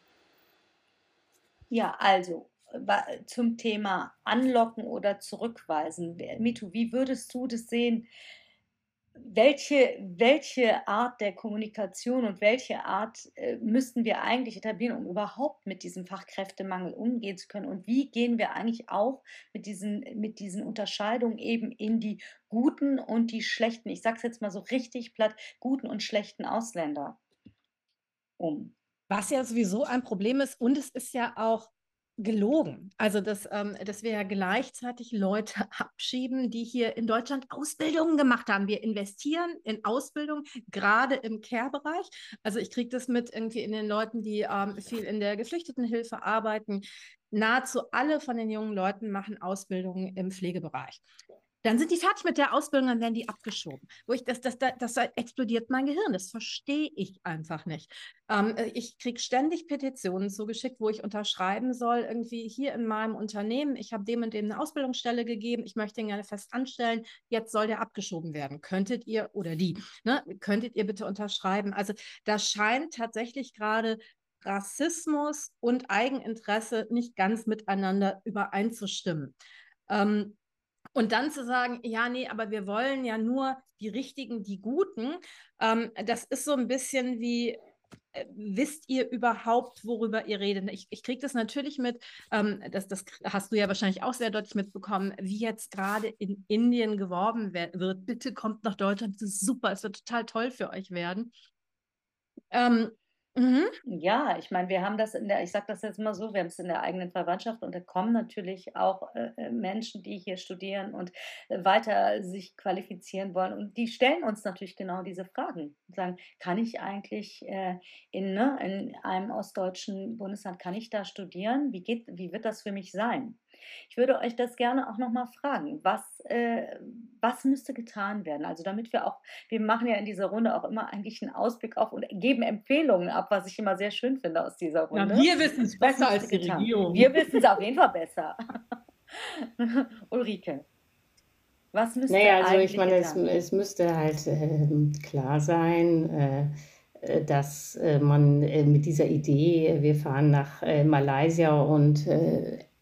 Ja, also zum Thema Anlocken oder Zurückweisen. Mitu, wie würdest du das sehen? Welche, welche Art der Kommunikation und welche Art äh, müssten wir eigentlich etablieren, um überhaupt mit diesem Fachkräftemangel umgehen zu können? Und wie gehen wir eigentlich auch mit diesen, mit diesen Unterscheidungen eben in die guten und die schlechten, ich sage es jetzt mal so richtig platt, guten und schlechten Ausländer um? Was ja sowieso ein Problem ist und es ist ja auch gelogen. Also, dass, ähm, dass wir ja gleichzeitig Leute abschieben, die hier in Deutschland Ausbildungen gemacht haben. Wir investieren in Ausbildung, gerade im Care-Bereich. Also ich kriege das mit irgendwie in den Leuten, die ähm, viel in der Geflüchtetenhilfe arbeiten. Nahezu alle von den jungen Leuten machen Ausbildungen im Pflegebereich. Dann sind die fertig mit der Ausbildung, dann werden die abgeschoben. Wo ich, das, das, das, das explodiert mein Gehirn. Das verstehe ich einfach nicht. Ähm, äh, ich kriege ständig Petitionen zugeschickt, wo ich unterschreiben soll, irgendwie hier in meinem Unternehmen, ich habe dem und dem eine Ausbildungsstelle gegeben, ich möchte ihn gerne fest anstellen, jetzt soll der abgeschoben werden. Könntet ihr oder die, ne, könntet ihr bitte unterschreiben? Also da scheint tatsächlich gerade Rassismus und Eigeninteresse nicht ganz miteinander übereinzustimmen. Ähm, und dann zu sagen, ja, nee, aber wir wollen ja nur die Richtigen, die Guten, ähm, das ist so ein bisschen wie, äh, wisst ihr überhaupt, worüber ihr redet? Ich, ich kriege das natürlich mit, ähm, das, das hast du ja wahrscheinlich auch sehr deutlich mitbekommen, wie jetzt gerade in Indien geworben wird. Bitte kommt nach Deutschland, das ist super, es wird total toll für euch werden. Ähm, Mhm. Ja, ich meine, wir haben das in der, ich sage das jetzt mal so, wir haben es in der eigenen Verwandtschaft und da kommen natürlich auch äh, äh, Menschen, die hier studieren und äh, weiter sich qualifizieren wollen und die stellen uns natürlich genau diese Fragen und sagen, kann ich eigentlich äh, in, ne, in einem ostdeutschen Bundesland, kann ich da studieren? Wie geht, wie wird das für mich sein? Ich würde euch das gerne auch nochmal fragen. Was, äh, was müsste getan werden? Also damit wir auch, wir machen ja in dieser Runde auch immer eigentlich einen Ausblick auf und geben Empfehlungen ab, was ich immer sehr schön finde aus dieser Runde. Ja, wir wissen es besser als die getan? Regierung. Wir wissen es auf jeden Fall besser. Ulrike. Was müsste naja, also ich meine, es, es, müsste halt äh, klar sein, äh, äh dass äh, man äh, mit dieser Idee, wir fahren nach Malaysia und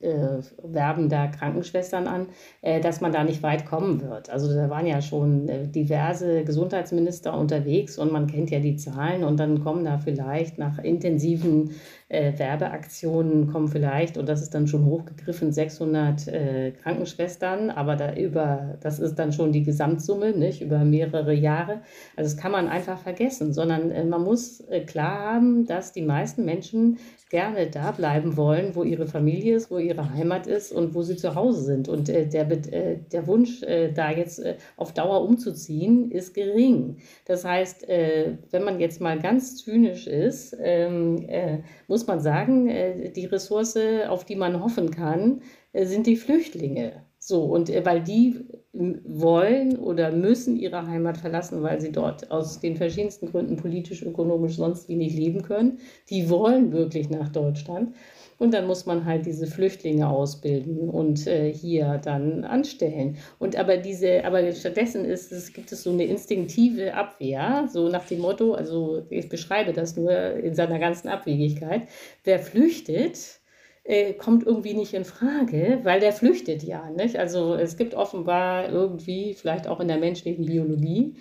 äh, werben da Krankenschwestern an, äh, dass man da nicht weit kommen wird. Also da waren ja schon äh, diverse Gesundheitsminister unterwegs und man kennt ja die Zahlen und dann kommen da vielleicht nach intensiven äh, Werbeaktionen kommen vielleicht, und das ist dann schon hochgegriffen, 600 äh, Krankenschwestern, aber da über, das ist dann schon die Gesamtsumme, nicht, über mehrere Jahre. Also das kann man einfach vergessen, sondern äh, man muss äh, klar haben, dass die meisten Menschen gerne da bleiben wollen, wo ihre Familie ist, wo ihre Heimat ist und wo sie zu Hause sind. Und äh, der, äh, der Wunsch, da jetzt auf Dauer umzuziehen, ist gering. Das heißt, wenn man jetzt mal ganz zynisch ist, ähm, äh, muss muss man sagen, äh, die Ressource, auf die man hoffen kann, äh, sind die Flüchtlinge. So, und äh, weil die wollen oder müssen ihre Heimat verlassen, weil sie dort aus den verschiedensten Gründen politisch, ökonomisch sonst wie nicht leben können. Die wollen wirklich nach Deutschland. Und dann muss man halt diese Flüchtlinge ausbilden und äh, hier dann anstellen. Und aber diese, aber stattdessen ist es, gibt es so eine instinktive Abwehr, so nach dem Motto, also ich beschreibe das nur in seiner ganzen Abwegigkeit. Wer flüchtet, äh, kommt irgendwie nicht in Frage, weil der flüchtet ja. Nicht? Also es gibt offenbar irgendwie, vielleicht auch in der menschlichen Biologie,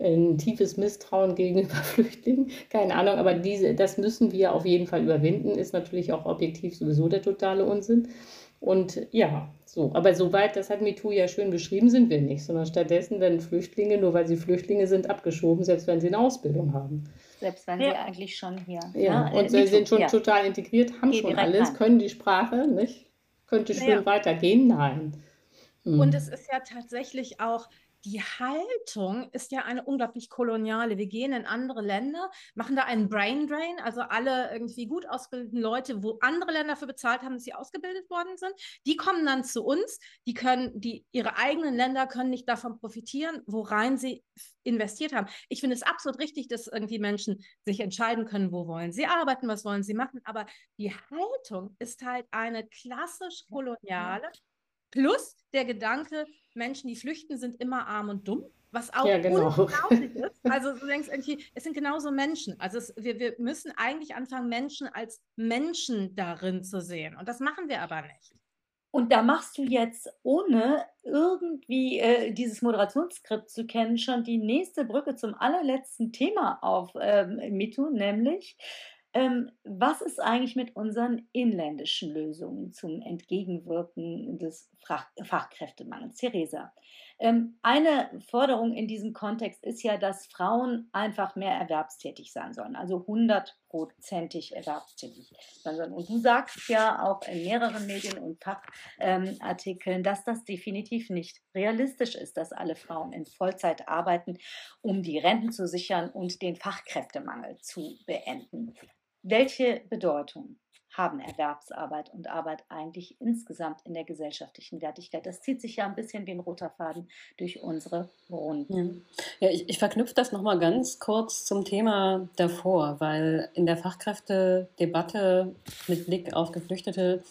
ein tiefes Misstrauen gegenüber Flüchtlingen, keine Ahnung, aber diese, das müssen wir auf jeden Fall überwinden, ist natürlich auch objektiv sowieso der totale Unsinn. Und ja, so, aber soweit, das hat MeToo ja schön beschrieben, sind wir nicht, sondern stattdessen werden Flüchtlinge, nur weil sie Flüchtlinge sind, abgeschoben, selbst wenn sie eine Ausbildung haben. Selbst wenn ja. sie eigentlich schon hier. Ja, ja und sie sind schon ja. total integriert, haben Geh schon alles, rein. können die Sprache, nicht? Könnte schön weitergehen? Nein. Hm. Und es ist ja tatsächlich auch, die Haltung ist ja eine unglaublich koloniale. Wir gehen in andere Länder, machen da einen Brain Drain, also alle irgendwie gut ausgebildeten Leute, wo andere Länder dafür bezahlt haben, dass sie ausgebildet worden sind, die kommen dann zu uns, die können, die, ihre eigenen Länder können nicht davon profitieren, worein sie investiert haben. Ich finde es absolut richtig, dass irgendwie Menschen sich entscheiden können, wo wollen sie arbeiten, was wollen sie machen, aber die Haltung ist halt eine klassisch koloniale, plus der Gedanke, Menschen, die flüchten, sind immer arm und dumm. Was auch ja, genau. unglaublich ist. Also du denkst irgendwie, es sind genauso Menschen. Also es, wir, wir müssen eigentlich anfangen, Menschen als Menschen darin zu sehen. Und das machen wir aber nicht. Und da machst du jetzt, ohne irgendwie äh, dieses Moderationsskript zu kennen, schon die nächste Brücke zum allerletzten Thema auf ähm, MeToo, nämlich ähm, was ist eigentlich mit unseren inländischen Lösungen zum Entgegenwirken des Fach Fachkräftemangels? Theresa, ähm, eine Forderung in diesem Kontext ist ja, dass Frauen einfach mehr erwerbstätig sein sollen, also hundertprozentig erwerbstätig sein sollen. Und du sagst ja auch in mehreren Medien und Fachartikeln, ähm, dass das definitiv nicht realistisch ist, dass alle Frauen in Vollzeit arbeiten, um die Renten zu sichern und den Fachkräftemangel zu beenden. Welche Bedeutung haben Erwerbsarbeit und Arbeit eigentlich insgesamt in der gesellschaftlichen Wertigkeit? Das zieht sich ja ein bisschen wie ein roter Faden durch unsere Runden. Ja, ich, ich verknüpfe das nochmal ganz kurz zum Thema davor, weil in der Fachkräftedebatte mit Blick auf Geflüchtete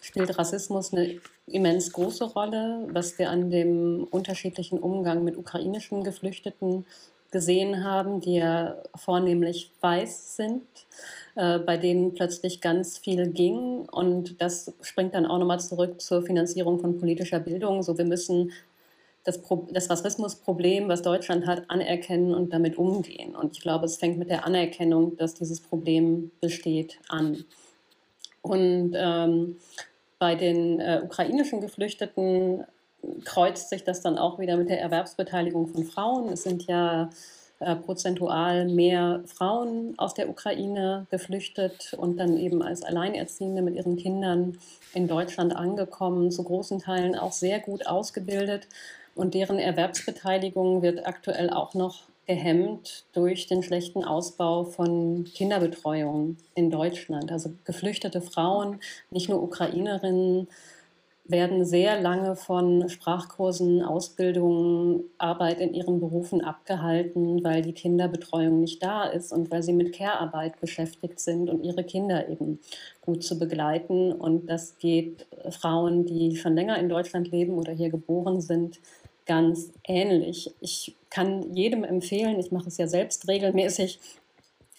spielt Rassismus eine immens große Rolle, was wir an dem unterschiedlichen Umgang mit ukrainischen Geflüchteten gesehen haben, die ja vornehmlich weiß sind äh, bei denen plötzlich ganz viel ging. Und das springt dann auch nochmal zurück zur Finanzierung von politischer Bildung. So, wir müssen das, das Rassismusproblem, was Deutschland hat, anerkennen und damit umgehen. Und ich glaube, es fängt mit der Anerkennung, dass dieses Problem besteht, an. Und ähm, bei den äh, ukrainischen Geflüchteten kreuzt sich das dann auch wieder mit der Erwerbsbeteiligung von Frauen. Es sind ja äh, prozentual mehr Frauen aus der Ukraine geflüchtet und dann eben als Alleinerziehende mit ihren Kindern in Deutschland angekommen, zu großen Teilen auch sehr gut ausgebildet und deren Erwerbsbeteiligung wird aktuell auch noch gehemmt durch den schlechten Ausbau von Kinderbetreuung in Deutschland. Also geflüchtete Frauen, nicht nur Ukrainerinnen, werden sehr lange von Sprachkursen, Ausbildungen, Arbeit in ihren Berufen abgehalten, weil die Kinderbetreuung nicht da ist und weil sie mit Care-Arbeit beschäftigt sind und ihre Kinder eben gut zu begleiten. Und das geht Frauen, die schon länger in Deutschland leben oder hier geboren sind, ganz ähnlich. Ich kann jedem empfehlen, ich mache es ja selbst regelmäßig,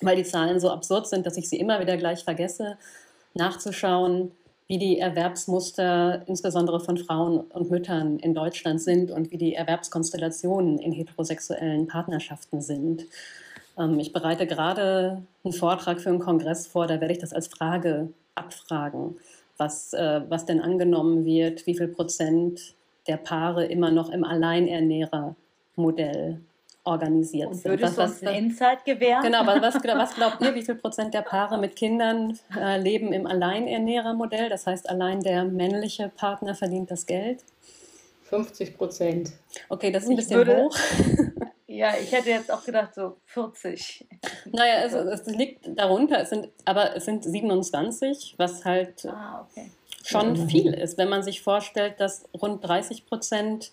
weil die Zahlen so absurd sind, dass ich sie immer wieder gleich vergesse, nachzuschauen, wie die Erwerbsmuster insbesondere von Frauen und Müttern in Deutschland sind und wie die Erwerbskonstellationen in heterosexuellen Partnerschaften sind. Ähm, ich bereite gerade einen Vortrag für einen Kongress vor, da werde ich das als Frage abfragen, was, äh, was denn angenommen wird, wie viel Prozent der Paare immer noch im Alleinernährermodell organisiert Und sind. Würdest was, was, uns Insight gewähren? Genau, was, was, glaubt ihr, wie viel Prozent der Paare mit Kindern äh, leben im Alleinernährermodell? Das heißt, allein der männliche Partner verdient das Geld? 50 Prozent. Okay, das ist ein bisschen würde, hoch. Ja, ich hätte jetzt auch gedacht, so 40. Naja, es, es liegt darunter, es sind, aber es sind 27, was halt ah, okay schon viel ist, wenn man sich vorstellt, dass rund 30 Prozent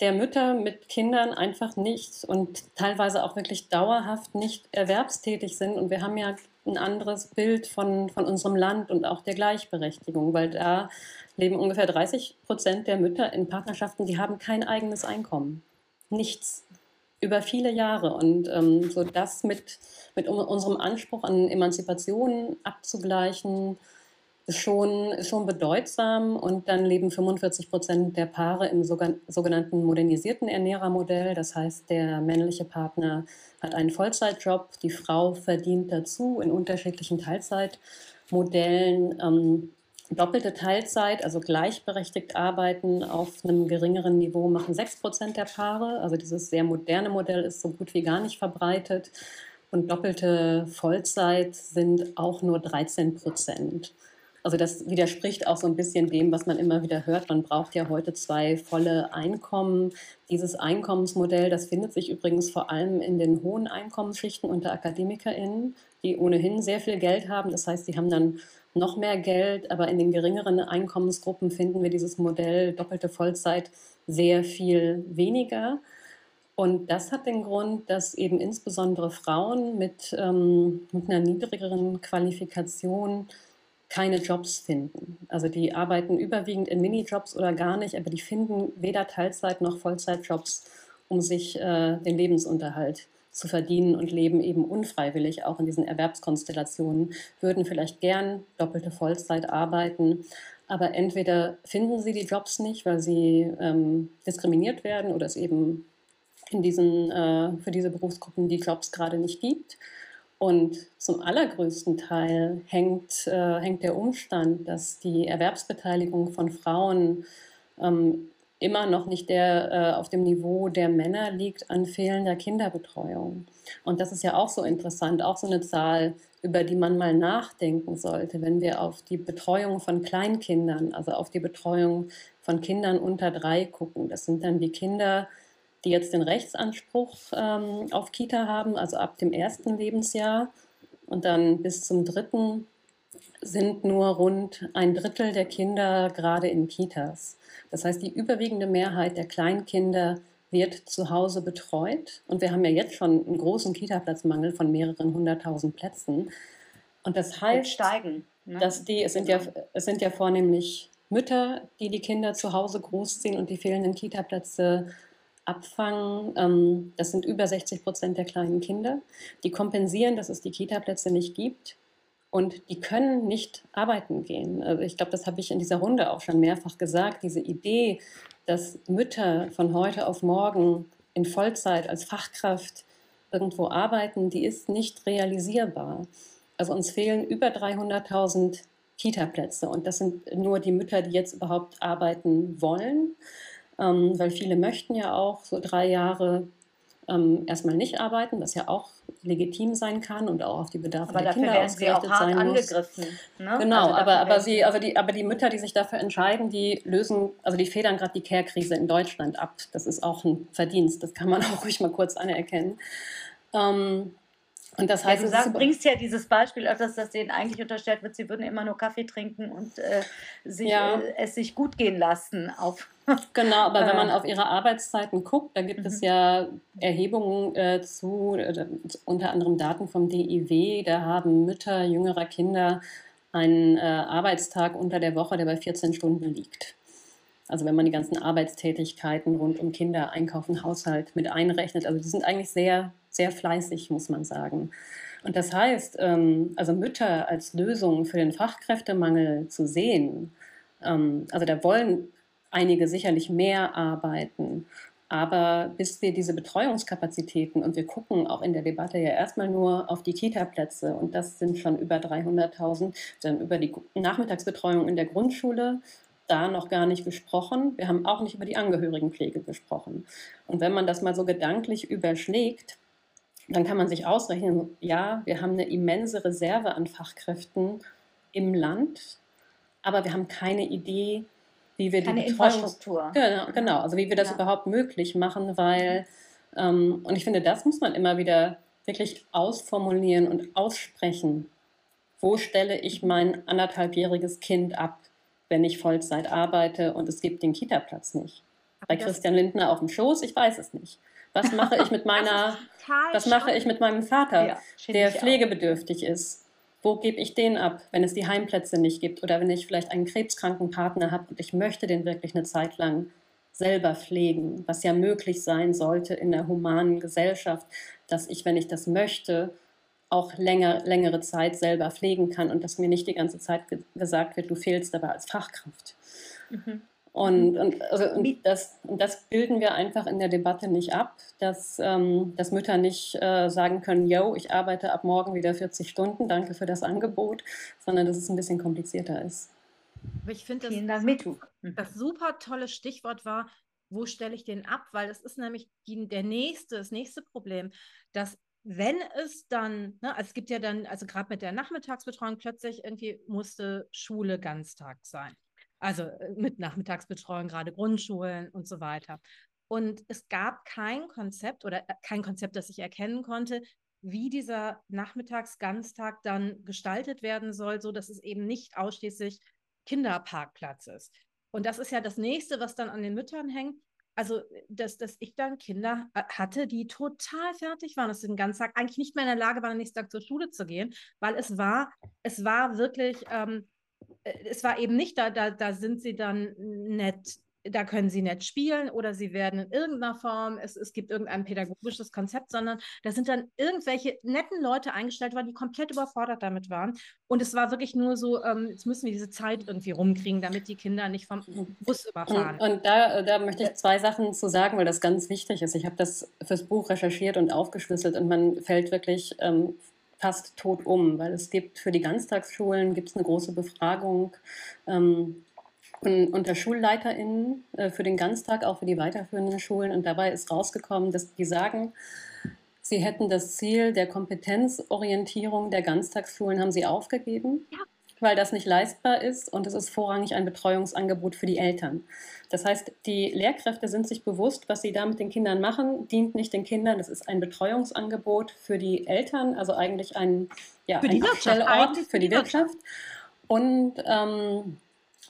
der Mütter mit Kindern einfach nicht und teilweise auch wirklich dauerhaft nicht erwerbstätig sind. Und wir haben ja ein anderes Bild von, von unserem Land und auch der Gleichberechtigung, weil da leben ungefähr 30 Prozent der Mütter in Partnerschaften, die haben kein eigenes Einkommen. Nichts. Über viele Jahre. Und ähm, so das mit, mit unserem Anspruch an Emanzipation abzugleichen, ist schon, ist schon bedeutsam und dann leben 45 Prozent der Paare im sogenannten modernisierten Ernährermodell. Das heißt, der männliche Partner hat einen Vollzeitjob, die Frau verdient dazu in unterschiedlichen Teilzeitmodellen. Ähm, doppelte Teilzeit, also gleichberechtigt arbeiten auf einem geringeren Niveau, machen 6 Prozent der Paare. Also dieses sehr moderne Modell ist so gut wie gar nicht verbreitet. Und doppelte Vollzeit sind auch nur 13 Prozent. Also das widerspricht auch so ein bisschen dem, was man immer wieder hört. Man braucht ja heute zwei volle Einkommen. Dieses Einkommensmodell, das findet sich übrigens vor allem in den hohen Einkommensschichten unter AkademikerInnen, die ohnehin sehr viel Geld haben. Das heißt, sie haben dann noch mehr Geld, aber in den geringeren Einkommensgruppen finden wir dieses Modell doppelte Vollzeit sehr viel weniger. Und das hat den Grund, dass eben insbesondere Frauen mit, ähm, mit einer niedrigeren Qualifikation keine Jobs finden. Also die arbeiten überwiegend in Minijobs oder gar nicht, aber die finden weder Teilzeit noch Vollzeitjobs, um sich äh, den Lebensunterhalt zu verdienen und leben eben unfreiwillig auch in diesen Erwerbskonstellationen, würden vielleicht gern doppelte Vollzeit arbeiten, aber entweder finden sie die Jobs nicht, weil sie ähm, diskriminiert werden oder es eben in diesen, äh, für diese Berufsgruppen die Jobs gerade nicht gibt und zum allergrößten Teil hängt, äh, hängt der Umstand, dass die Erwerbsbeteiligung von Frauen ähm, immer noch nicht der, äh, auf dem Niveau der Männer liegt an fehlender Kinderbetreuung. Und das ist ja auch so interessant, auch so eine Zahl, über die man mal nachdenken sollte, wenn wir auf die Betreuung von Kleinkindern, also auf die Betreuung von Kindern unter drei gucken. Das sind dann die Kinder, die jetzt den Rechtsanspruch ähm, auf Kita haben, also ab dem ersten Lebensjahr und dann bis zum dritten sind nur rund ein Drittel der Kinder gerade in Kitas. Das heißt, die überwiegende Mehrheit der Kleinkinder wird zu Hause betreut. Und wir haben ja jetzt schon einen großen Kita-Platzmangel von mehreren hunderttausend Plätzen. Und das heißt, steigen, ne? dass die, es sind, ja, es sind ja vornehmlich Mütter, die die Kinder zu Hause großziehen und die fehlenden Kita-Plätze abfangen. Ähm, das sind über 60 Prozent der kleinen Kinder. Die kompensieren, dass es die Kita-Plätze nicht gibt und die können nicht arbeiten gehen. Also ich glaube, das habe ich in dieser Runde auch schon mehrfach gesagt. Diese Idee, dass Mütter von heute auf morgen in Vollzeit als Fachkraft irgendwo arbeiten, die ist nicht realisierbar. Also uns fehlen über 300.000 Kita-Plätze und das sind nur die Mütter, die jetzt überhaupt arbeiten wollen, ähm, weil viele möchten ja auch so drei Jahre ähm, erstmal nicht arbeiten, was ja auch legitim sein kann und auch auf die Bedarfe aber der Kinder ausgerichtet sein angegriffen, muss. Ne? Genau, also aber, aber, sie, aber, die, aber die Mütter, die sich dafür entscheiden, die lösen, also die federn gerade die Care-Krise in Deutschland ab. Das ist auch ein Verdienst, das kann man auch ruhig mal kurz anerkennen. Ähm, und das heißt, ja, du sagst, bringst ja dieses Beispiel öfters, dass denen eigentlich unterstellt wird, sie würden immer nur Kaffee trinken und äh, sich, ja. äh, es sich gut gehen lassen. Auf genau, aber wenn man äh. auf ihre Arbeitszeiten guckt, da gibt mhm. es ja Erhebungen äh, zu, äh, unter anderem Daten vom DIW, da haben Mütter jüngerer Kinder einen äh, Arbeitstag unter der Woche, der bei 14 Stunden liegt. Also wenn man die ganzen Arbeitstätigkeiten rund um Kinder, Einkaufen, Haushalt mit einrechnet, also die sind eigentlich sehr sehr fleißig, muss man sagen. Und das heißt, ähm, also Mütter als Lösung für den Fachkräftemangel zu sehen, ähm, also da wollen einige sicherlich mehr arbeiten. Aber bis wir diese Betreuungskapazitäten, und wir gucken auch in der Debatte ja erstmal nur auf die Kita-Plätze, und das sind schon über 300.000, dann über die Nachmittagsbetreuung in der Grundschule, da noch gar nicht gesprochen. Wir haben auch nicht über die Angehörigenpflege gesprochen. Und wenn man das mal so gedanklich überschlägt, dann kann man sich ausrechnen, ja, wir haben eine immense Reserve an Fachkräften im Land, aber wir haben keine Idee, wie wir keine die Betreuung, Infrastruktur. Genau, genau, also wie wir das ja. überhaupt möglich machen, weil, ähm, und ich finde, das muss man immer wieder wirklich ausformulieren und aussprechen. Wo stelle ich mein anderthalbjähriges Kind ab, wenn ich Vollzeit arbeite und es gibt den Kita-Platz nicht? Bei Christian Lindner auf dem Schoß, ich weiß es nicht. Was mache ich mit meiner, was mache ich mit meinem Vater, ja, der pflegebedürftig auch. ist? Wo gebe ich den ab, wenn es die Heimplätze nicht gibt oder wenn ich vielleicht einen krebskranken Partner habe und ich möchte den wirklich eine Zeit lang selber pflegen, was ja möglich sein sollte in der humanen Gesellschaft, dass ich, wenn ich das möchte, auch länger, längere Zeit selber pflegen kann und dass mir nicht die ganze Zeit ge gesagt wird, du fehlst aber als Fachkraft. Mhm. Und, und, also, und, das, und das bilden wir einfach in der Debatte nicht ab, dass, ähm, dass Mütter nicht äh, sagen können, yo, ich arbeite ab morgen wieder 40 Stunden, danke für das Angebot, sondern dass es ein bisschen komplizierter ist. Aber ich finde, das, mhm. das super tolle Stichwort war, wo stelle ich den ab? Weil es ist nämlich die, der nächste, das nächste Problem, dass wenn es dann, ne, also es gibt ja dann, also gerade mit der Nachmittagsbetreuung plötzlich irgendwie musste Schule Ganztag sein. Also äh, mit Nachmittagsbetreuung, gerade Grundschulen und so weiter. Und es gab kein Konzept oder äh, kein Konzept, das ich erkennen konnte, wie dieser Nachmittagsganztag dann gestaltet werden soll, so dass es eben nicht ausschließlich Kinderparkplatz ist. Und das ist ja das nächste, was dann an den Müttern hängt. Also, dass, dass ich dann Kinder äh, hatte, die total fertig waren, dass sie den ganzen Tag eigentlich nicht mehr in der Lage waren, am nächsten Tag zur Schule zu gehen, weil es war, es war wirklich ähm, äh, es war eben nicht da, da, da sind sie dann nett, da können sie nett spielen oder sie werden in irgendeiner Form, es, es gibt irgendein pädagogisches Konzept, sondern da sind dann irgendwelche netten Leute eingestellt worden, die komplett überfordert damit waren. Und es war wirklich nur so, ähm, jetzt müssen wir diese Zeit irgendwie rumkriegen, damit die Kinder nicht vom Bus überfahren. Und, und da, da möchte ich zwei Sachen zu sagen, weil das ganz wichtig ist. Ich habe das fürs Buch recherchiert und aufgeschlüsselt und man fällt wirklich ähm, fast tot um, weil es gibt für die Ganztagsschulen gibt eine große Befragung ähm, unter SchulleiterInnen äh, für den Ganztag, auch für die weiterführenden Schulen. Und dabei ist rausgekommen, dass die sagen, sie hätten das Ziel der Kompetenzorientierung der Ganztagsschulen haben sie aufgegeben. Ja weil das nicht leistbar ist und es ist vorrangig ein Betreuungsangebot für die Eltern. Das heißt, die Lehrkräfte sind sich bewusst, was sie da mit den Kindern machen, dient nicht den Kindern. Es ist ein Betreuungsangebot für die Eltern, also eigentlich ein, ja, für ein Ort für die Wirtschaft. Und, ähm,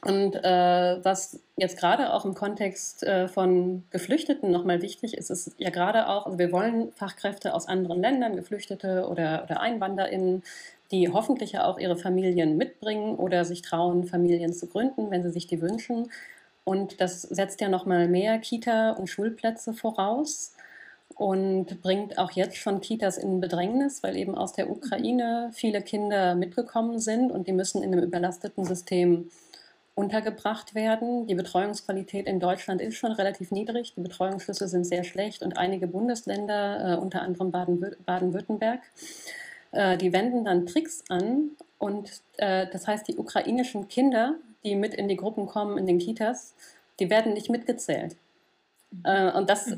und äh, was jetzt gerade auch im Kontext äh, von Geflüchteten nochmal wichtig ist, ist ja gerade auch, also wir wollen Fachkräfte aus anderen Ländern, Geflüchtete oder, oder EinwanderInnen, die hoffentlich auch ihre Familien mitbringen oder sich trauen, Familien zu gründen, wenn sie sich die wünschen. Und das setzt ja noch mal mehr Kita- und Schulplätze voraus. und bringt auch jetzt schon Kitas in Bedrängnis, weil eben aus der Ukraine viele Kinder mitgekommen sind und die müssen in einem überlasteten System untergebracht werden. Die Betreuungsqualität in Deutschland ist schon relativ niedrig. Die Betreuungsschlüssel sind sehr schlecht und einige Bundesländer, äh, unter anderem Baden-Württemberg, äh, die wenden dann Tricks an. Und äh, das heißt, die ukrainischen Kinder, die mit in die Gruppen kommen in den Kitas, die werden nicht mitgezählt. Äh, und das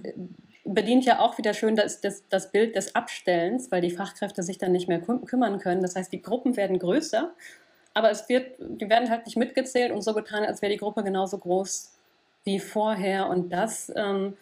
bedient ja auch wieder schön das, das, das Bild des Abstellens, weil die Fachkräfte sich dann nicht mehr küm kümmern können. Das heißt, die Gruppen werden größer, aber es wird, die werden halt nicht mitgezählt und so getan, als wäre die Gruppe genauso groß wie vorher. Und das, ähm,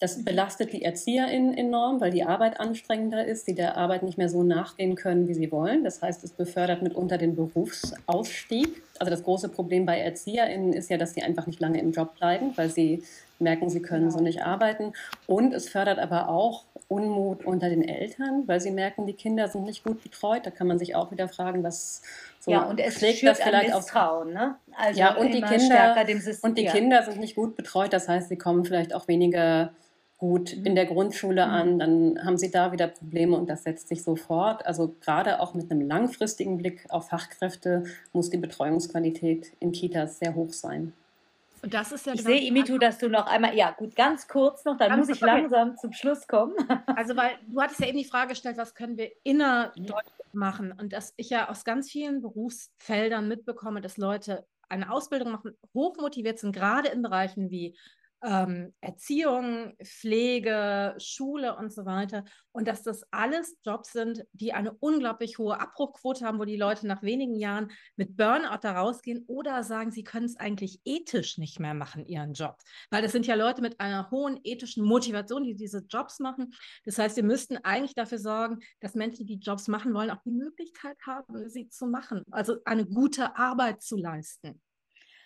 das belastet die ErzieherInnen enorm, weil die Arbeit anstrengender ist, die der Arbeit nicht mehr so nachgehen können, wie sie wollen. Das heißt, es befördert mitunter den Berufsausstieg. Also das große Problem bei ErzieherInnen ist ja, dass sie einfach nicht lange im Job bleiben, weil sie merken, sie können genau. so nicht arbeiten. Und es fördert aber auch Unmut unter den Eltern, weil sie merken, die Kinder sind nicht gut betreut. Da kann man sich auch wieder fragen, was so ja, und es schlägt das vielleicht auf. Ne? Also ja, und die, Kinder, und die ja. Kinder sind nicht gut betreut. Das heißt, sie kommen vielleicht auch weniger gut mhm. in der Grundschule mhm. an, dann haben sie da wieder Probleme und das setzt sich sofort. Also gerade auch mit einem langfristigen Blick auf Fachkräfte muss die Betreuungsqualität in Kitas sehr hoch sein. Und das ist ja ich sehe, Imitu, dass du noch einmal, ja gut, ganz kurz noch, dann ganz muss ich langsam zum Schluss kommen. Also, weil du hattest ja eben die Frage gestellt, was können wir innerdeutsch machen? Und dass ich ja aus ganz vielen Berufsfeldern mitbekomme, dass Leute eine Ausbildung machen, hochmotiviert sind, gerade in Bereichen wie ähm, Erziehung, Pflege, Schule und so weiter. Und dass das alles Jobs sind, die eine unglaublich hohe Abbruchquote haben, wo die Leute nach wenigen Jahren mit Burnout da rausgehen oder sagen, sie können es eigentlich ethisch nicht mehr machen, ihren Job. Weil das sind ja Leute mit einer hohen ethischen Motivation, die diese Jobs machen. Das heißt, wir müssten eigentlich dafür sorgen, dass Menschen, die Jobs machen wollen, auch die Möglichkeit haben, sie zu machen. Also eine gute Arbeit zu leisten.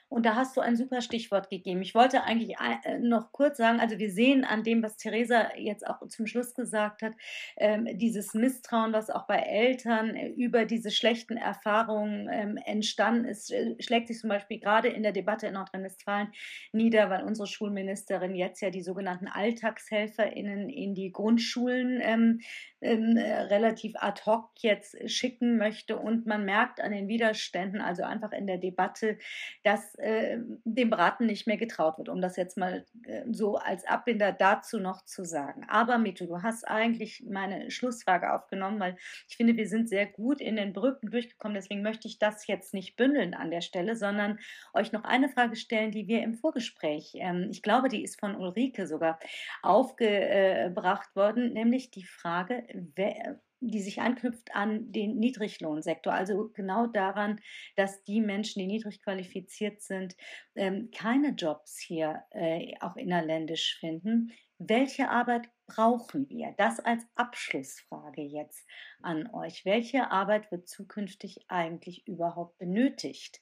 Und da hast du ein super Stichwort gegeben. Ich wollte eigentlich äh, noch kurz sagen, also wir sehen an dem, was Theresa jetzt auch zum Schluss gesagt hat, ähm, dieses Misstrauen, was auch bei Eltern äh, über diese schlechten Erfahrungen ähm, entstanden ist, äh, schlägt sich zum Beispiel gerade in der Debatte in Nordrhein-Westfalen nieder, weil unsere Schulministerin jetzt ja die sogenannten AlltagshelferInnen in die Grundschulen ähm, relativ ad hoc jetzt schicken möchte. Und man merkt an den Widerständen, also einfach in der Debatte, dass äh, dem Braten nicht mehr getraut wird, um das jetzt mal äh, so als Abbinder dazu noch zu sagen. Aber Mito, du hast eigentlich meine Schlussfrage aufgenommen, weil ich finde, wir sind sehr gut in den Brücken durchgekommen. Deswegen möchte ich das jetzt nicht bündeln an der Stelle, sondern euch noch eine Frage stellen, die wir im Vorgespräch, ähm, ich glaube, die ist von Ulrike sogar aufgebracht worden, nämlich die Frage, wer, die sich anknüpft an den Niedriglohnsektor, also genau daran, dass die Menschen, die niedrig qualifiziert sind, ähm, keine Jobs hier äh, auch innerländisch finden. Welche Arbeit brauchen wir? Das als Abschlussfrage jetzt an euch. Welche Arbeit wird zukünftig eigentlich überhaupt benötigt?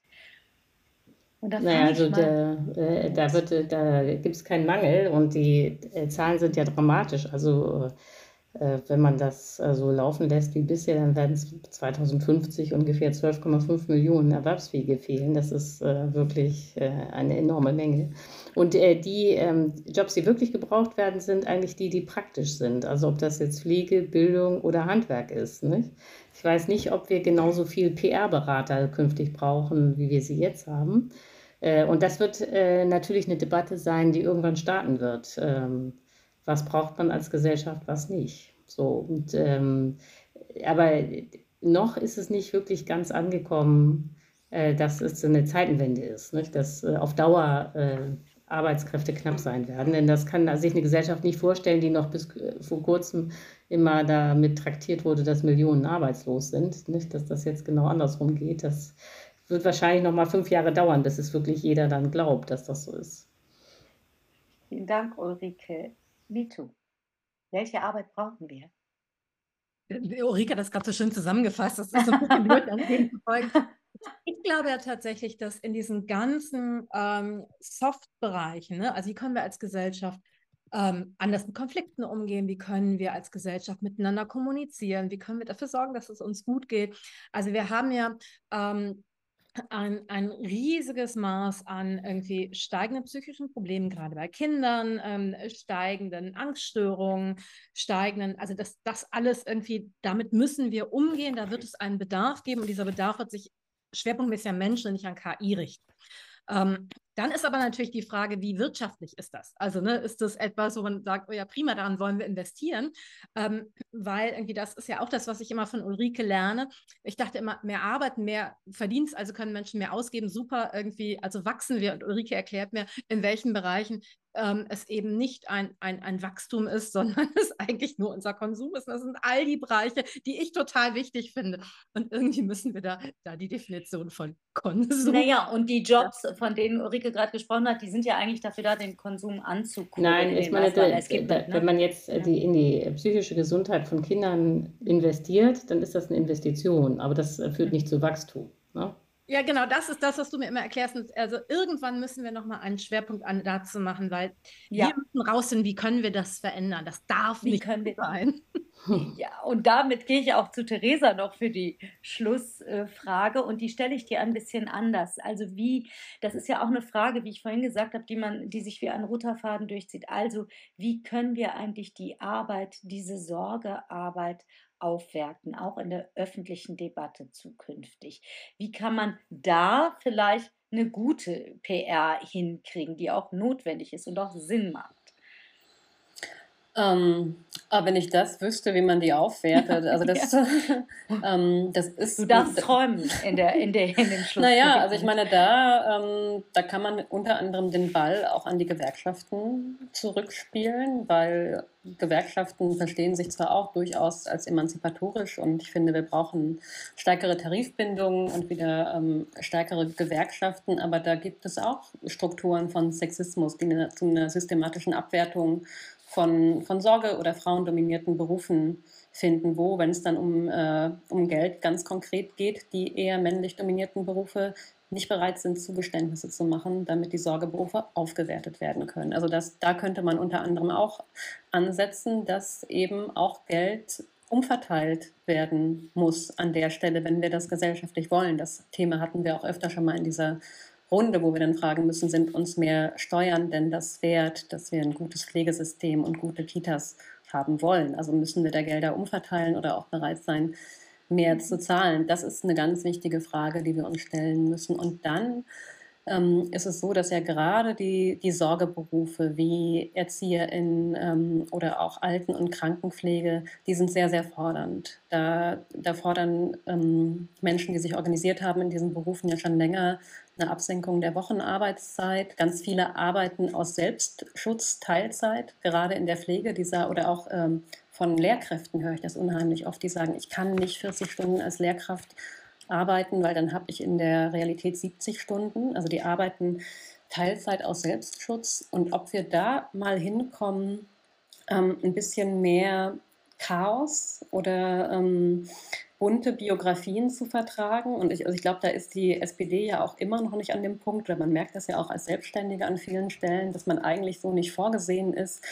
naja, also da, äh, da, da gibt es keinen Mangel und die äh, Zahlen sind ja dramatisch. Also äh, wenn man das äh, so laufen lässt wie bisher, dann werden es 2050 ungefähr 12,5 Millionen Erwerbsfähige fehlen. Das ist äh, wirklich eine enorme Menge. Und die ähm, Jobs, die wirklich gebraucht werden, sind eigentlich die, die praktisch sind. Also ob das jetzt Pflege, Bildung oder Handwerk ist. Nicht? Ich weiß nicht, ob wir genauso viel PR-Berater künftig brauchen, wie wir sie jetzt haben. Und das wird natürlich eine Debatte sein, die irgendwann starten wird. Was braucht man als Gesellschaft, was nicht. So, und, ähm, aber noch ist es nicht wirklich ganz angekommen, äh, dass es eine Zeitenwende ist, nicht? dass äh, auf Dauer äh, Arbeitskräfte knapp sein werden. Denn das kann sich eine Gesellschaft nicht vorstellen, die noch bis äh, vor kurzem immer damit traktiert wurde, dass Millionen arbeitslos sind. Nicht? Dass das jetzt genau andersrum geht. Das wird wahrscheinlich noch mal fünf Jahre dauern, bis es wirklich jeder dann glaubt, dass das so ist. Vielen Dank, Ulrike. Me too. Welche Arbeit brauchen wir? Äh, Ulrike hat das gerade so schön zusammengefasst. Das ist so ein bisschen blöd, an dem zu folgen. Ich glaube ja tatsächlich, dass in diesen ganzen ähm, Soft-Bereichen, ne, also wie können wir als Gesellschaft ähm, anders mit Konflikten umgehen, wie können wir als Gesellschaft miteinander kommunizieren, wie können wir dafür sorgen, dass es uns gut geht. Also wir haben ja ähm, ein, ein riesiges Maß an irgendwie steigenden psychischen Problemen, gerade bei Kindern, ähm, steigenden Angststörungen, steigenden, also das, das alles irgendwie, damit müssen wir umgehen, da wird es einen Bedarf geben und dieser Bedarf wird sich schwerpunktmäßig an Menschen nicht an KI richten. Ähm, dann ist aber natürlich die Frage, wie wirtschaftlich ist das? Also ne, ist das etwas, wo man sagt, oh ja, prima, daran wollen wir investieren, ähm, weil irgendwie das ist ja auch das, was ich immer von Ulrike lerne. Ich dachte immer, mehr arbeiten, mehr Verdienst, also können Menschen mehr ausgeben, super irgendwie, also wachsen wir. Und Ulrike erklärt mir, in welchen Bereichen ähm, es eben nicht ein, ein, ein Wachstum ist, sondern es eigentlich nur unser Konsum ist. Das sind all die Bereiche, die ich total wichtig finde. Und irgendwie müssen wir da, da die Definition von Konsum. Naja, und die Jobs, von denen Ulrike gerade gesprochen hat, die sind ja eigentlich dafür da, den Konsum anzugucken. Nein, ich meine, da, gibt, da, ne? wenn man jetzt ja. die, in die psychische Gesundheit von Kindern investiert, dann ist das eine Investition, aber das führt nicht zu Wachstum. Ne? Ja, genau, das ist das, was du mir immer erklärst. Also irgendwann müssen wir nochmal einen Schwerpunkt an, dazu machen, weil ja. wir müssen rausfinden, wie können wir das verändern. Das darf wie nicht wir sein. Ja, und damit gehe ich auch zu Theresa noch für die Schlussfrage und die stelle ich dir ein bisschen anders. Also wie, das ist ja auch eine Frage, wie ich vorhin gesagt habe, die man, die sich wie ein roter Faden durchzieht. Also wie können wir eigentlich die Arbeit, diese Sorgearbeit aufwerten, auch in der öffentlichen Debatte zukünftig? Wie kann man da vielleicht eine gute PR hinkriegen, die auch notwendig ist und auch Sinn macht? Ähm, aber wenn ich das wüsste, wie man die aufwertet, also das, ja. ähm, das ist. Du darfst träumen in, der, in, der, in dem Schluss. Naja, also ich meine, da, ähm, da kann man unter anderem den Ball auch an die Gewerkschaften zurückspielen, weil Gewerkschaften verstehen sich zwar auch durchaus als emanzipatorisch und ich finde, wir brauchen stärkere Tarifbindungen und wieder ähm, stärkere Gewerkschaften, aber da gibt es auch Strukturen von Sexismus, die eine, zu einer systematischen Abwertung von, von Sorge- oder frauendominierten Berufen finden, wo, wenn es dann um, äh, um Geld ganz konkret geht, die eher männlich dominierten Berufe nicht bereit sind, Zugeständnisse zu machen, damit die Sorgeberufe aufgewertet werden können. Also das, da könnte man unter anderem auch ansetzen, dass eben auch Geld umverteilt werden muss an der Stelle, wenn wir das gesellschaftlich wollen. Das Thema hatten wir auch öfter schon mal in dieser Runde, wo wir dann fragen müssen, sind uns mehr Steuern denn das wert, dass wir ein gutes Pflegesystem und gute Kitas haben wollen? Also müssen wir da Gelder umverteilen oder auch bereit sein, mehr zu zahlen? Das ist eine ganz wichtige Frage, die wir uns stellen müssen. Und dann ähm, ist es so, dass ja gerade die, die Sorgeberufe wie Erzieherin ähm, oder auch Alten- und Krankenpflege, die sind sehr, sehr fordernd. Da, da fordern ähm, Menschen, die sich organisiert haben in diesen Berufen ja schon länger eine Absenkung der Wochenarbeitszeit. Ganz viele arbeiten aus Selbstschutz Teilzeit, gerade in der Pflege dieser oder auch ähm, von Lehrkräften höre ich das unheimlich oft, die sagen, ich kann nicht 40 Stunden als Lehrkraft arbeiten, weil dann habe ich in der Realität 70 Stunden. Also die arbeiten Teilzeit aus Selbstschutz. Und ob wir da mal hinkommen, ähm, ein bisschen mehr Chaos oder ähm, bunte Biografien zu vertragen. Und ich, also ich glaube, da ist die SPD ja auch immer noch nicht an dem Punkt, oder man merkt das ja auch als Selbstständige an vielen Stellen, dass man eigentlich so nicht vorgesehen ist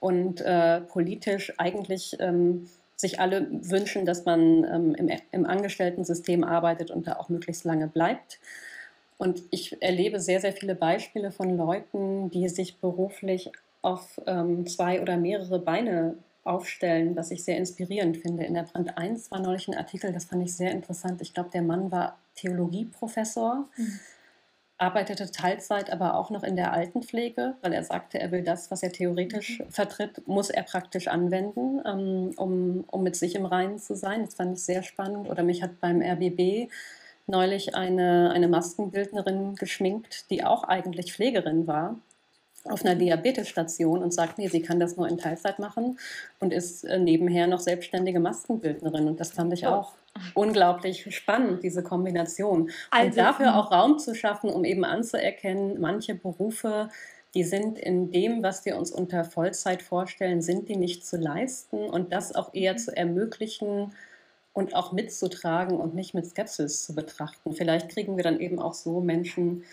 und äh, politisch eigentlich ähm, sich alle wünschen, dass man ähm, im, im Angestellten-System arbeitet und da auch möglichst lange bleibt. Und ich erlebe sehr, sehr viele Beispiele von Leuten, die sich beruflich auf ähm, zwei oder mehrere Beine aufstellen, was ich sehr inspirierend finde. In der Brand 1 war neulich ein Artikel, das fand ich sehr interessant. Ich glaube, der Mann war Theologieprofessor. Mhm arbeitete Teilzeit aber auch noch in der Altenpflege, weil er sagte, er will das, was er theoretisch mhm. vertritt, muss er praktisch anwenden, ähm, um, um mit sich im Reinen zu sein. Das fand ich sehr spannend. Oder mich hat beim RBB neulich eine, eine Maskenbildnerin geschminkt, die auch eigentlich Pflegerin war auf einer Diabetesstation und sagt, nee, sie kann das nur in Teilzeit machen und ist äh, nebenher noch selbstständige Maskenbildnerin. Und das fand ich auch unglaublich spannend, diese Kombination. Also, und dafür hm. auch Raum zu schaffen, um eben anzuerkennen, manche Berufe, die sind in dem, was wir uns unter Vollzeit vorstellen, sind die nicht zu leisten und das auch eher mhm. zu ermöglichen und auch mitzutragen und nicht mit Skepsis zu betrachten. Vielleicht kriegen wir dann eben auch so Menschen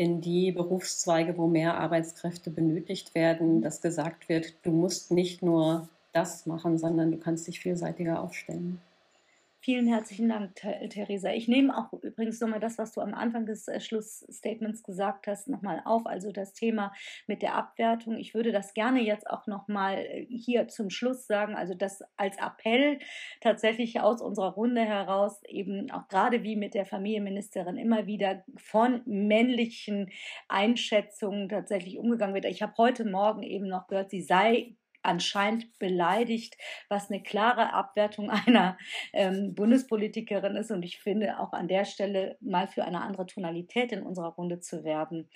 in die Berufszweige, wo mehr Arbeitskräfte benötigt werden, dass gesagt wird, du musst nicht nur das machen, sondern du kannst dich vielseitiger aufstellen. Vielen herzlichen Dank, Theresa. Ich nehme auch übrigens nochmal das, was du am Anfang des äh, Schlussstatements gesagt hast, nochmal auf, also das Thema mit der Abwertung. Ich würde das gerne jetzt auch nochmal äh, hier zum Schluss sagen, also das als Appell tatsächlich aus unserer Runde heraus, eben auch gerade wie mit der Familienministerin immer wieder von männlichen Einschätzungen tatsächlich umgegangen wird. Ich habe heute Morgen eben noch gehört, sie sei anscheinend beleidigt, was eine klare Abwertung einer ähm, Bundespolitikerin ist. Und ich finde auch an der Stelle mal für eine andere Tonalität in unserer Runde zu werben,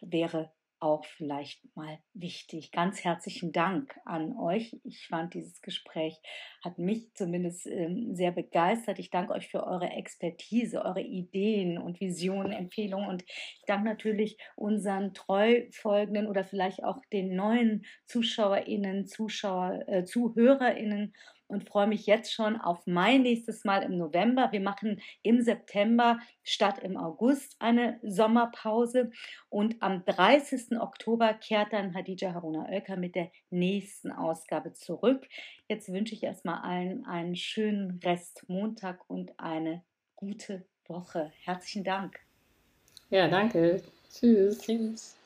wäre auch vielleicht mal wichtig. Ganz herzlichen Dank an euch. Ich fand dieses Gespräch hat mich zumindest ähm, sehr begeistert. Ich danke euch für eure Expertise, eure Ideen und Visionen, Empfehlungen und ich danke natürlich unseren treu folgenden oder vielleicht auch den neuen ZuschauerInnen, Zuschauer, äh, ZuhörerInnen und freue mich jetzt schon auf mein nächstes Mal im November. Wir machen im September statt im August eine Sommerpause und am 30. Oktober kehrt dann Hadija Haruna Oelker mit der nächsten Ausgabe zurück. Jetzt wünsche ich erstmal allen einen schönen Rest Montag und eine gute Woche. Herzlichen Dank. Ja, danke. Tschüss. Tschüss.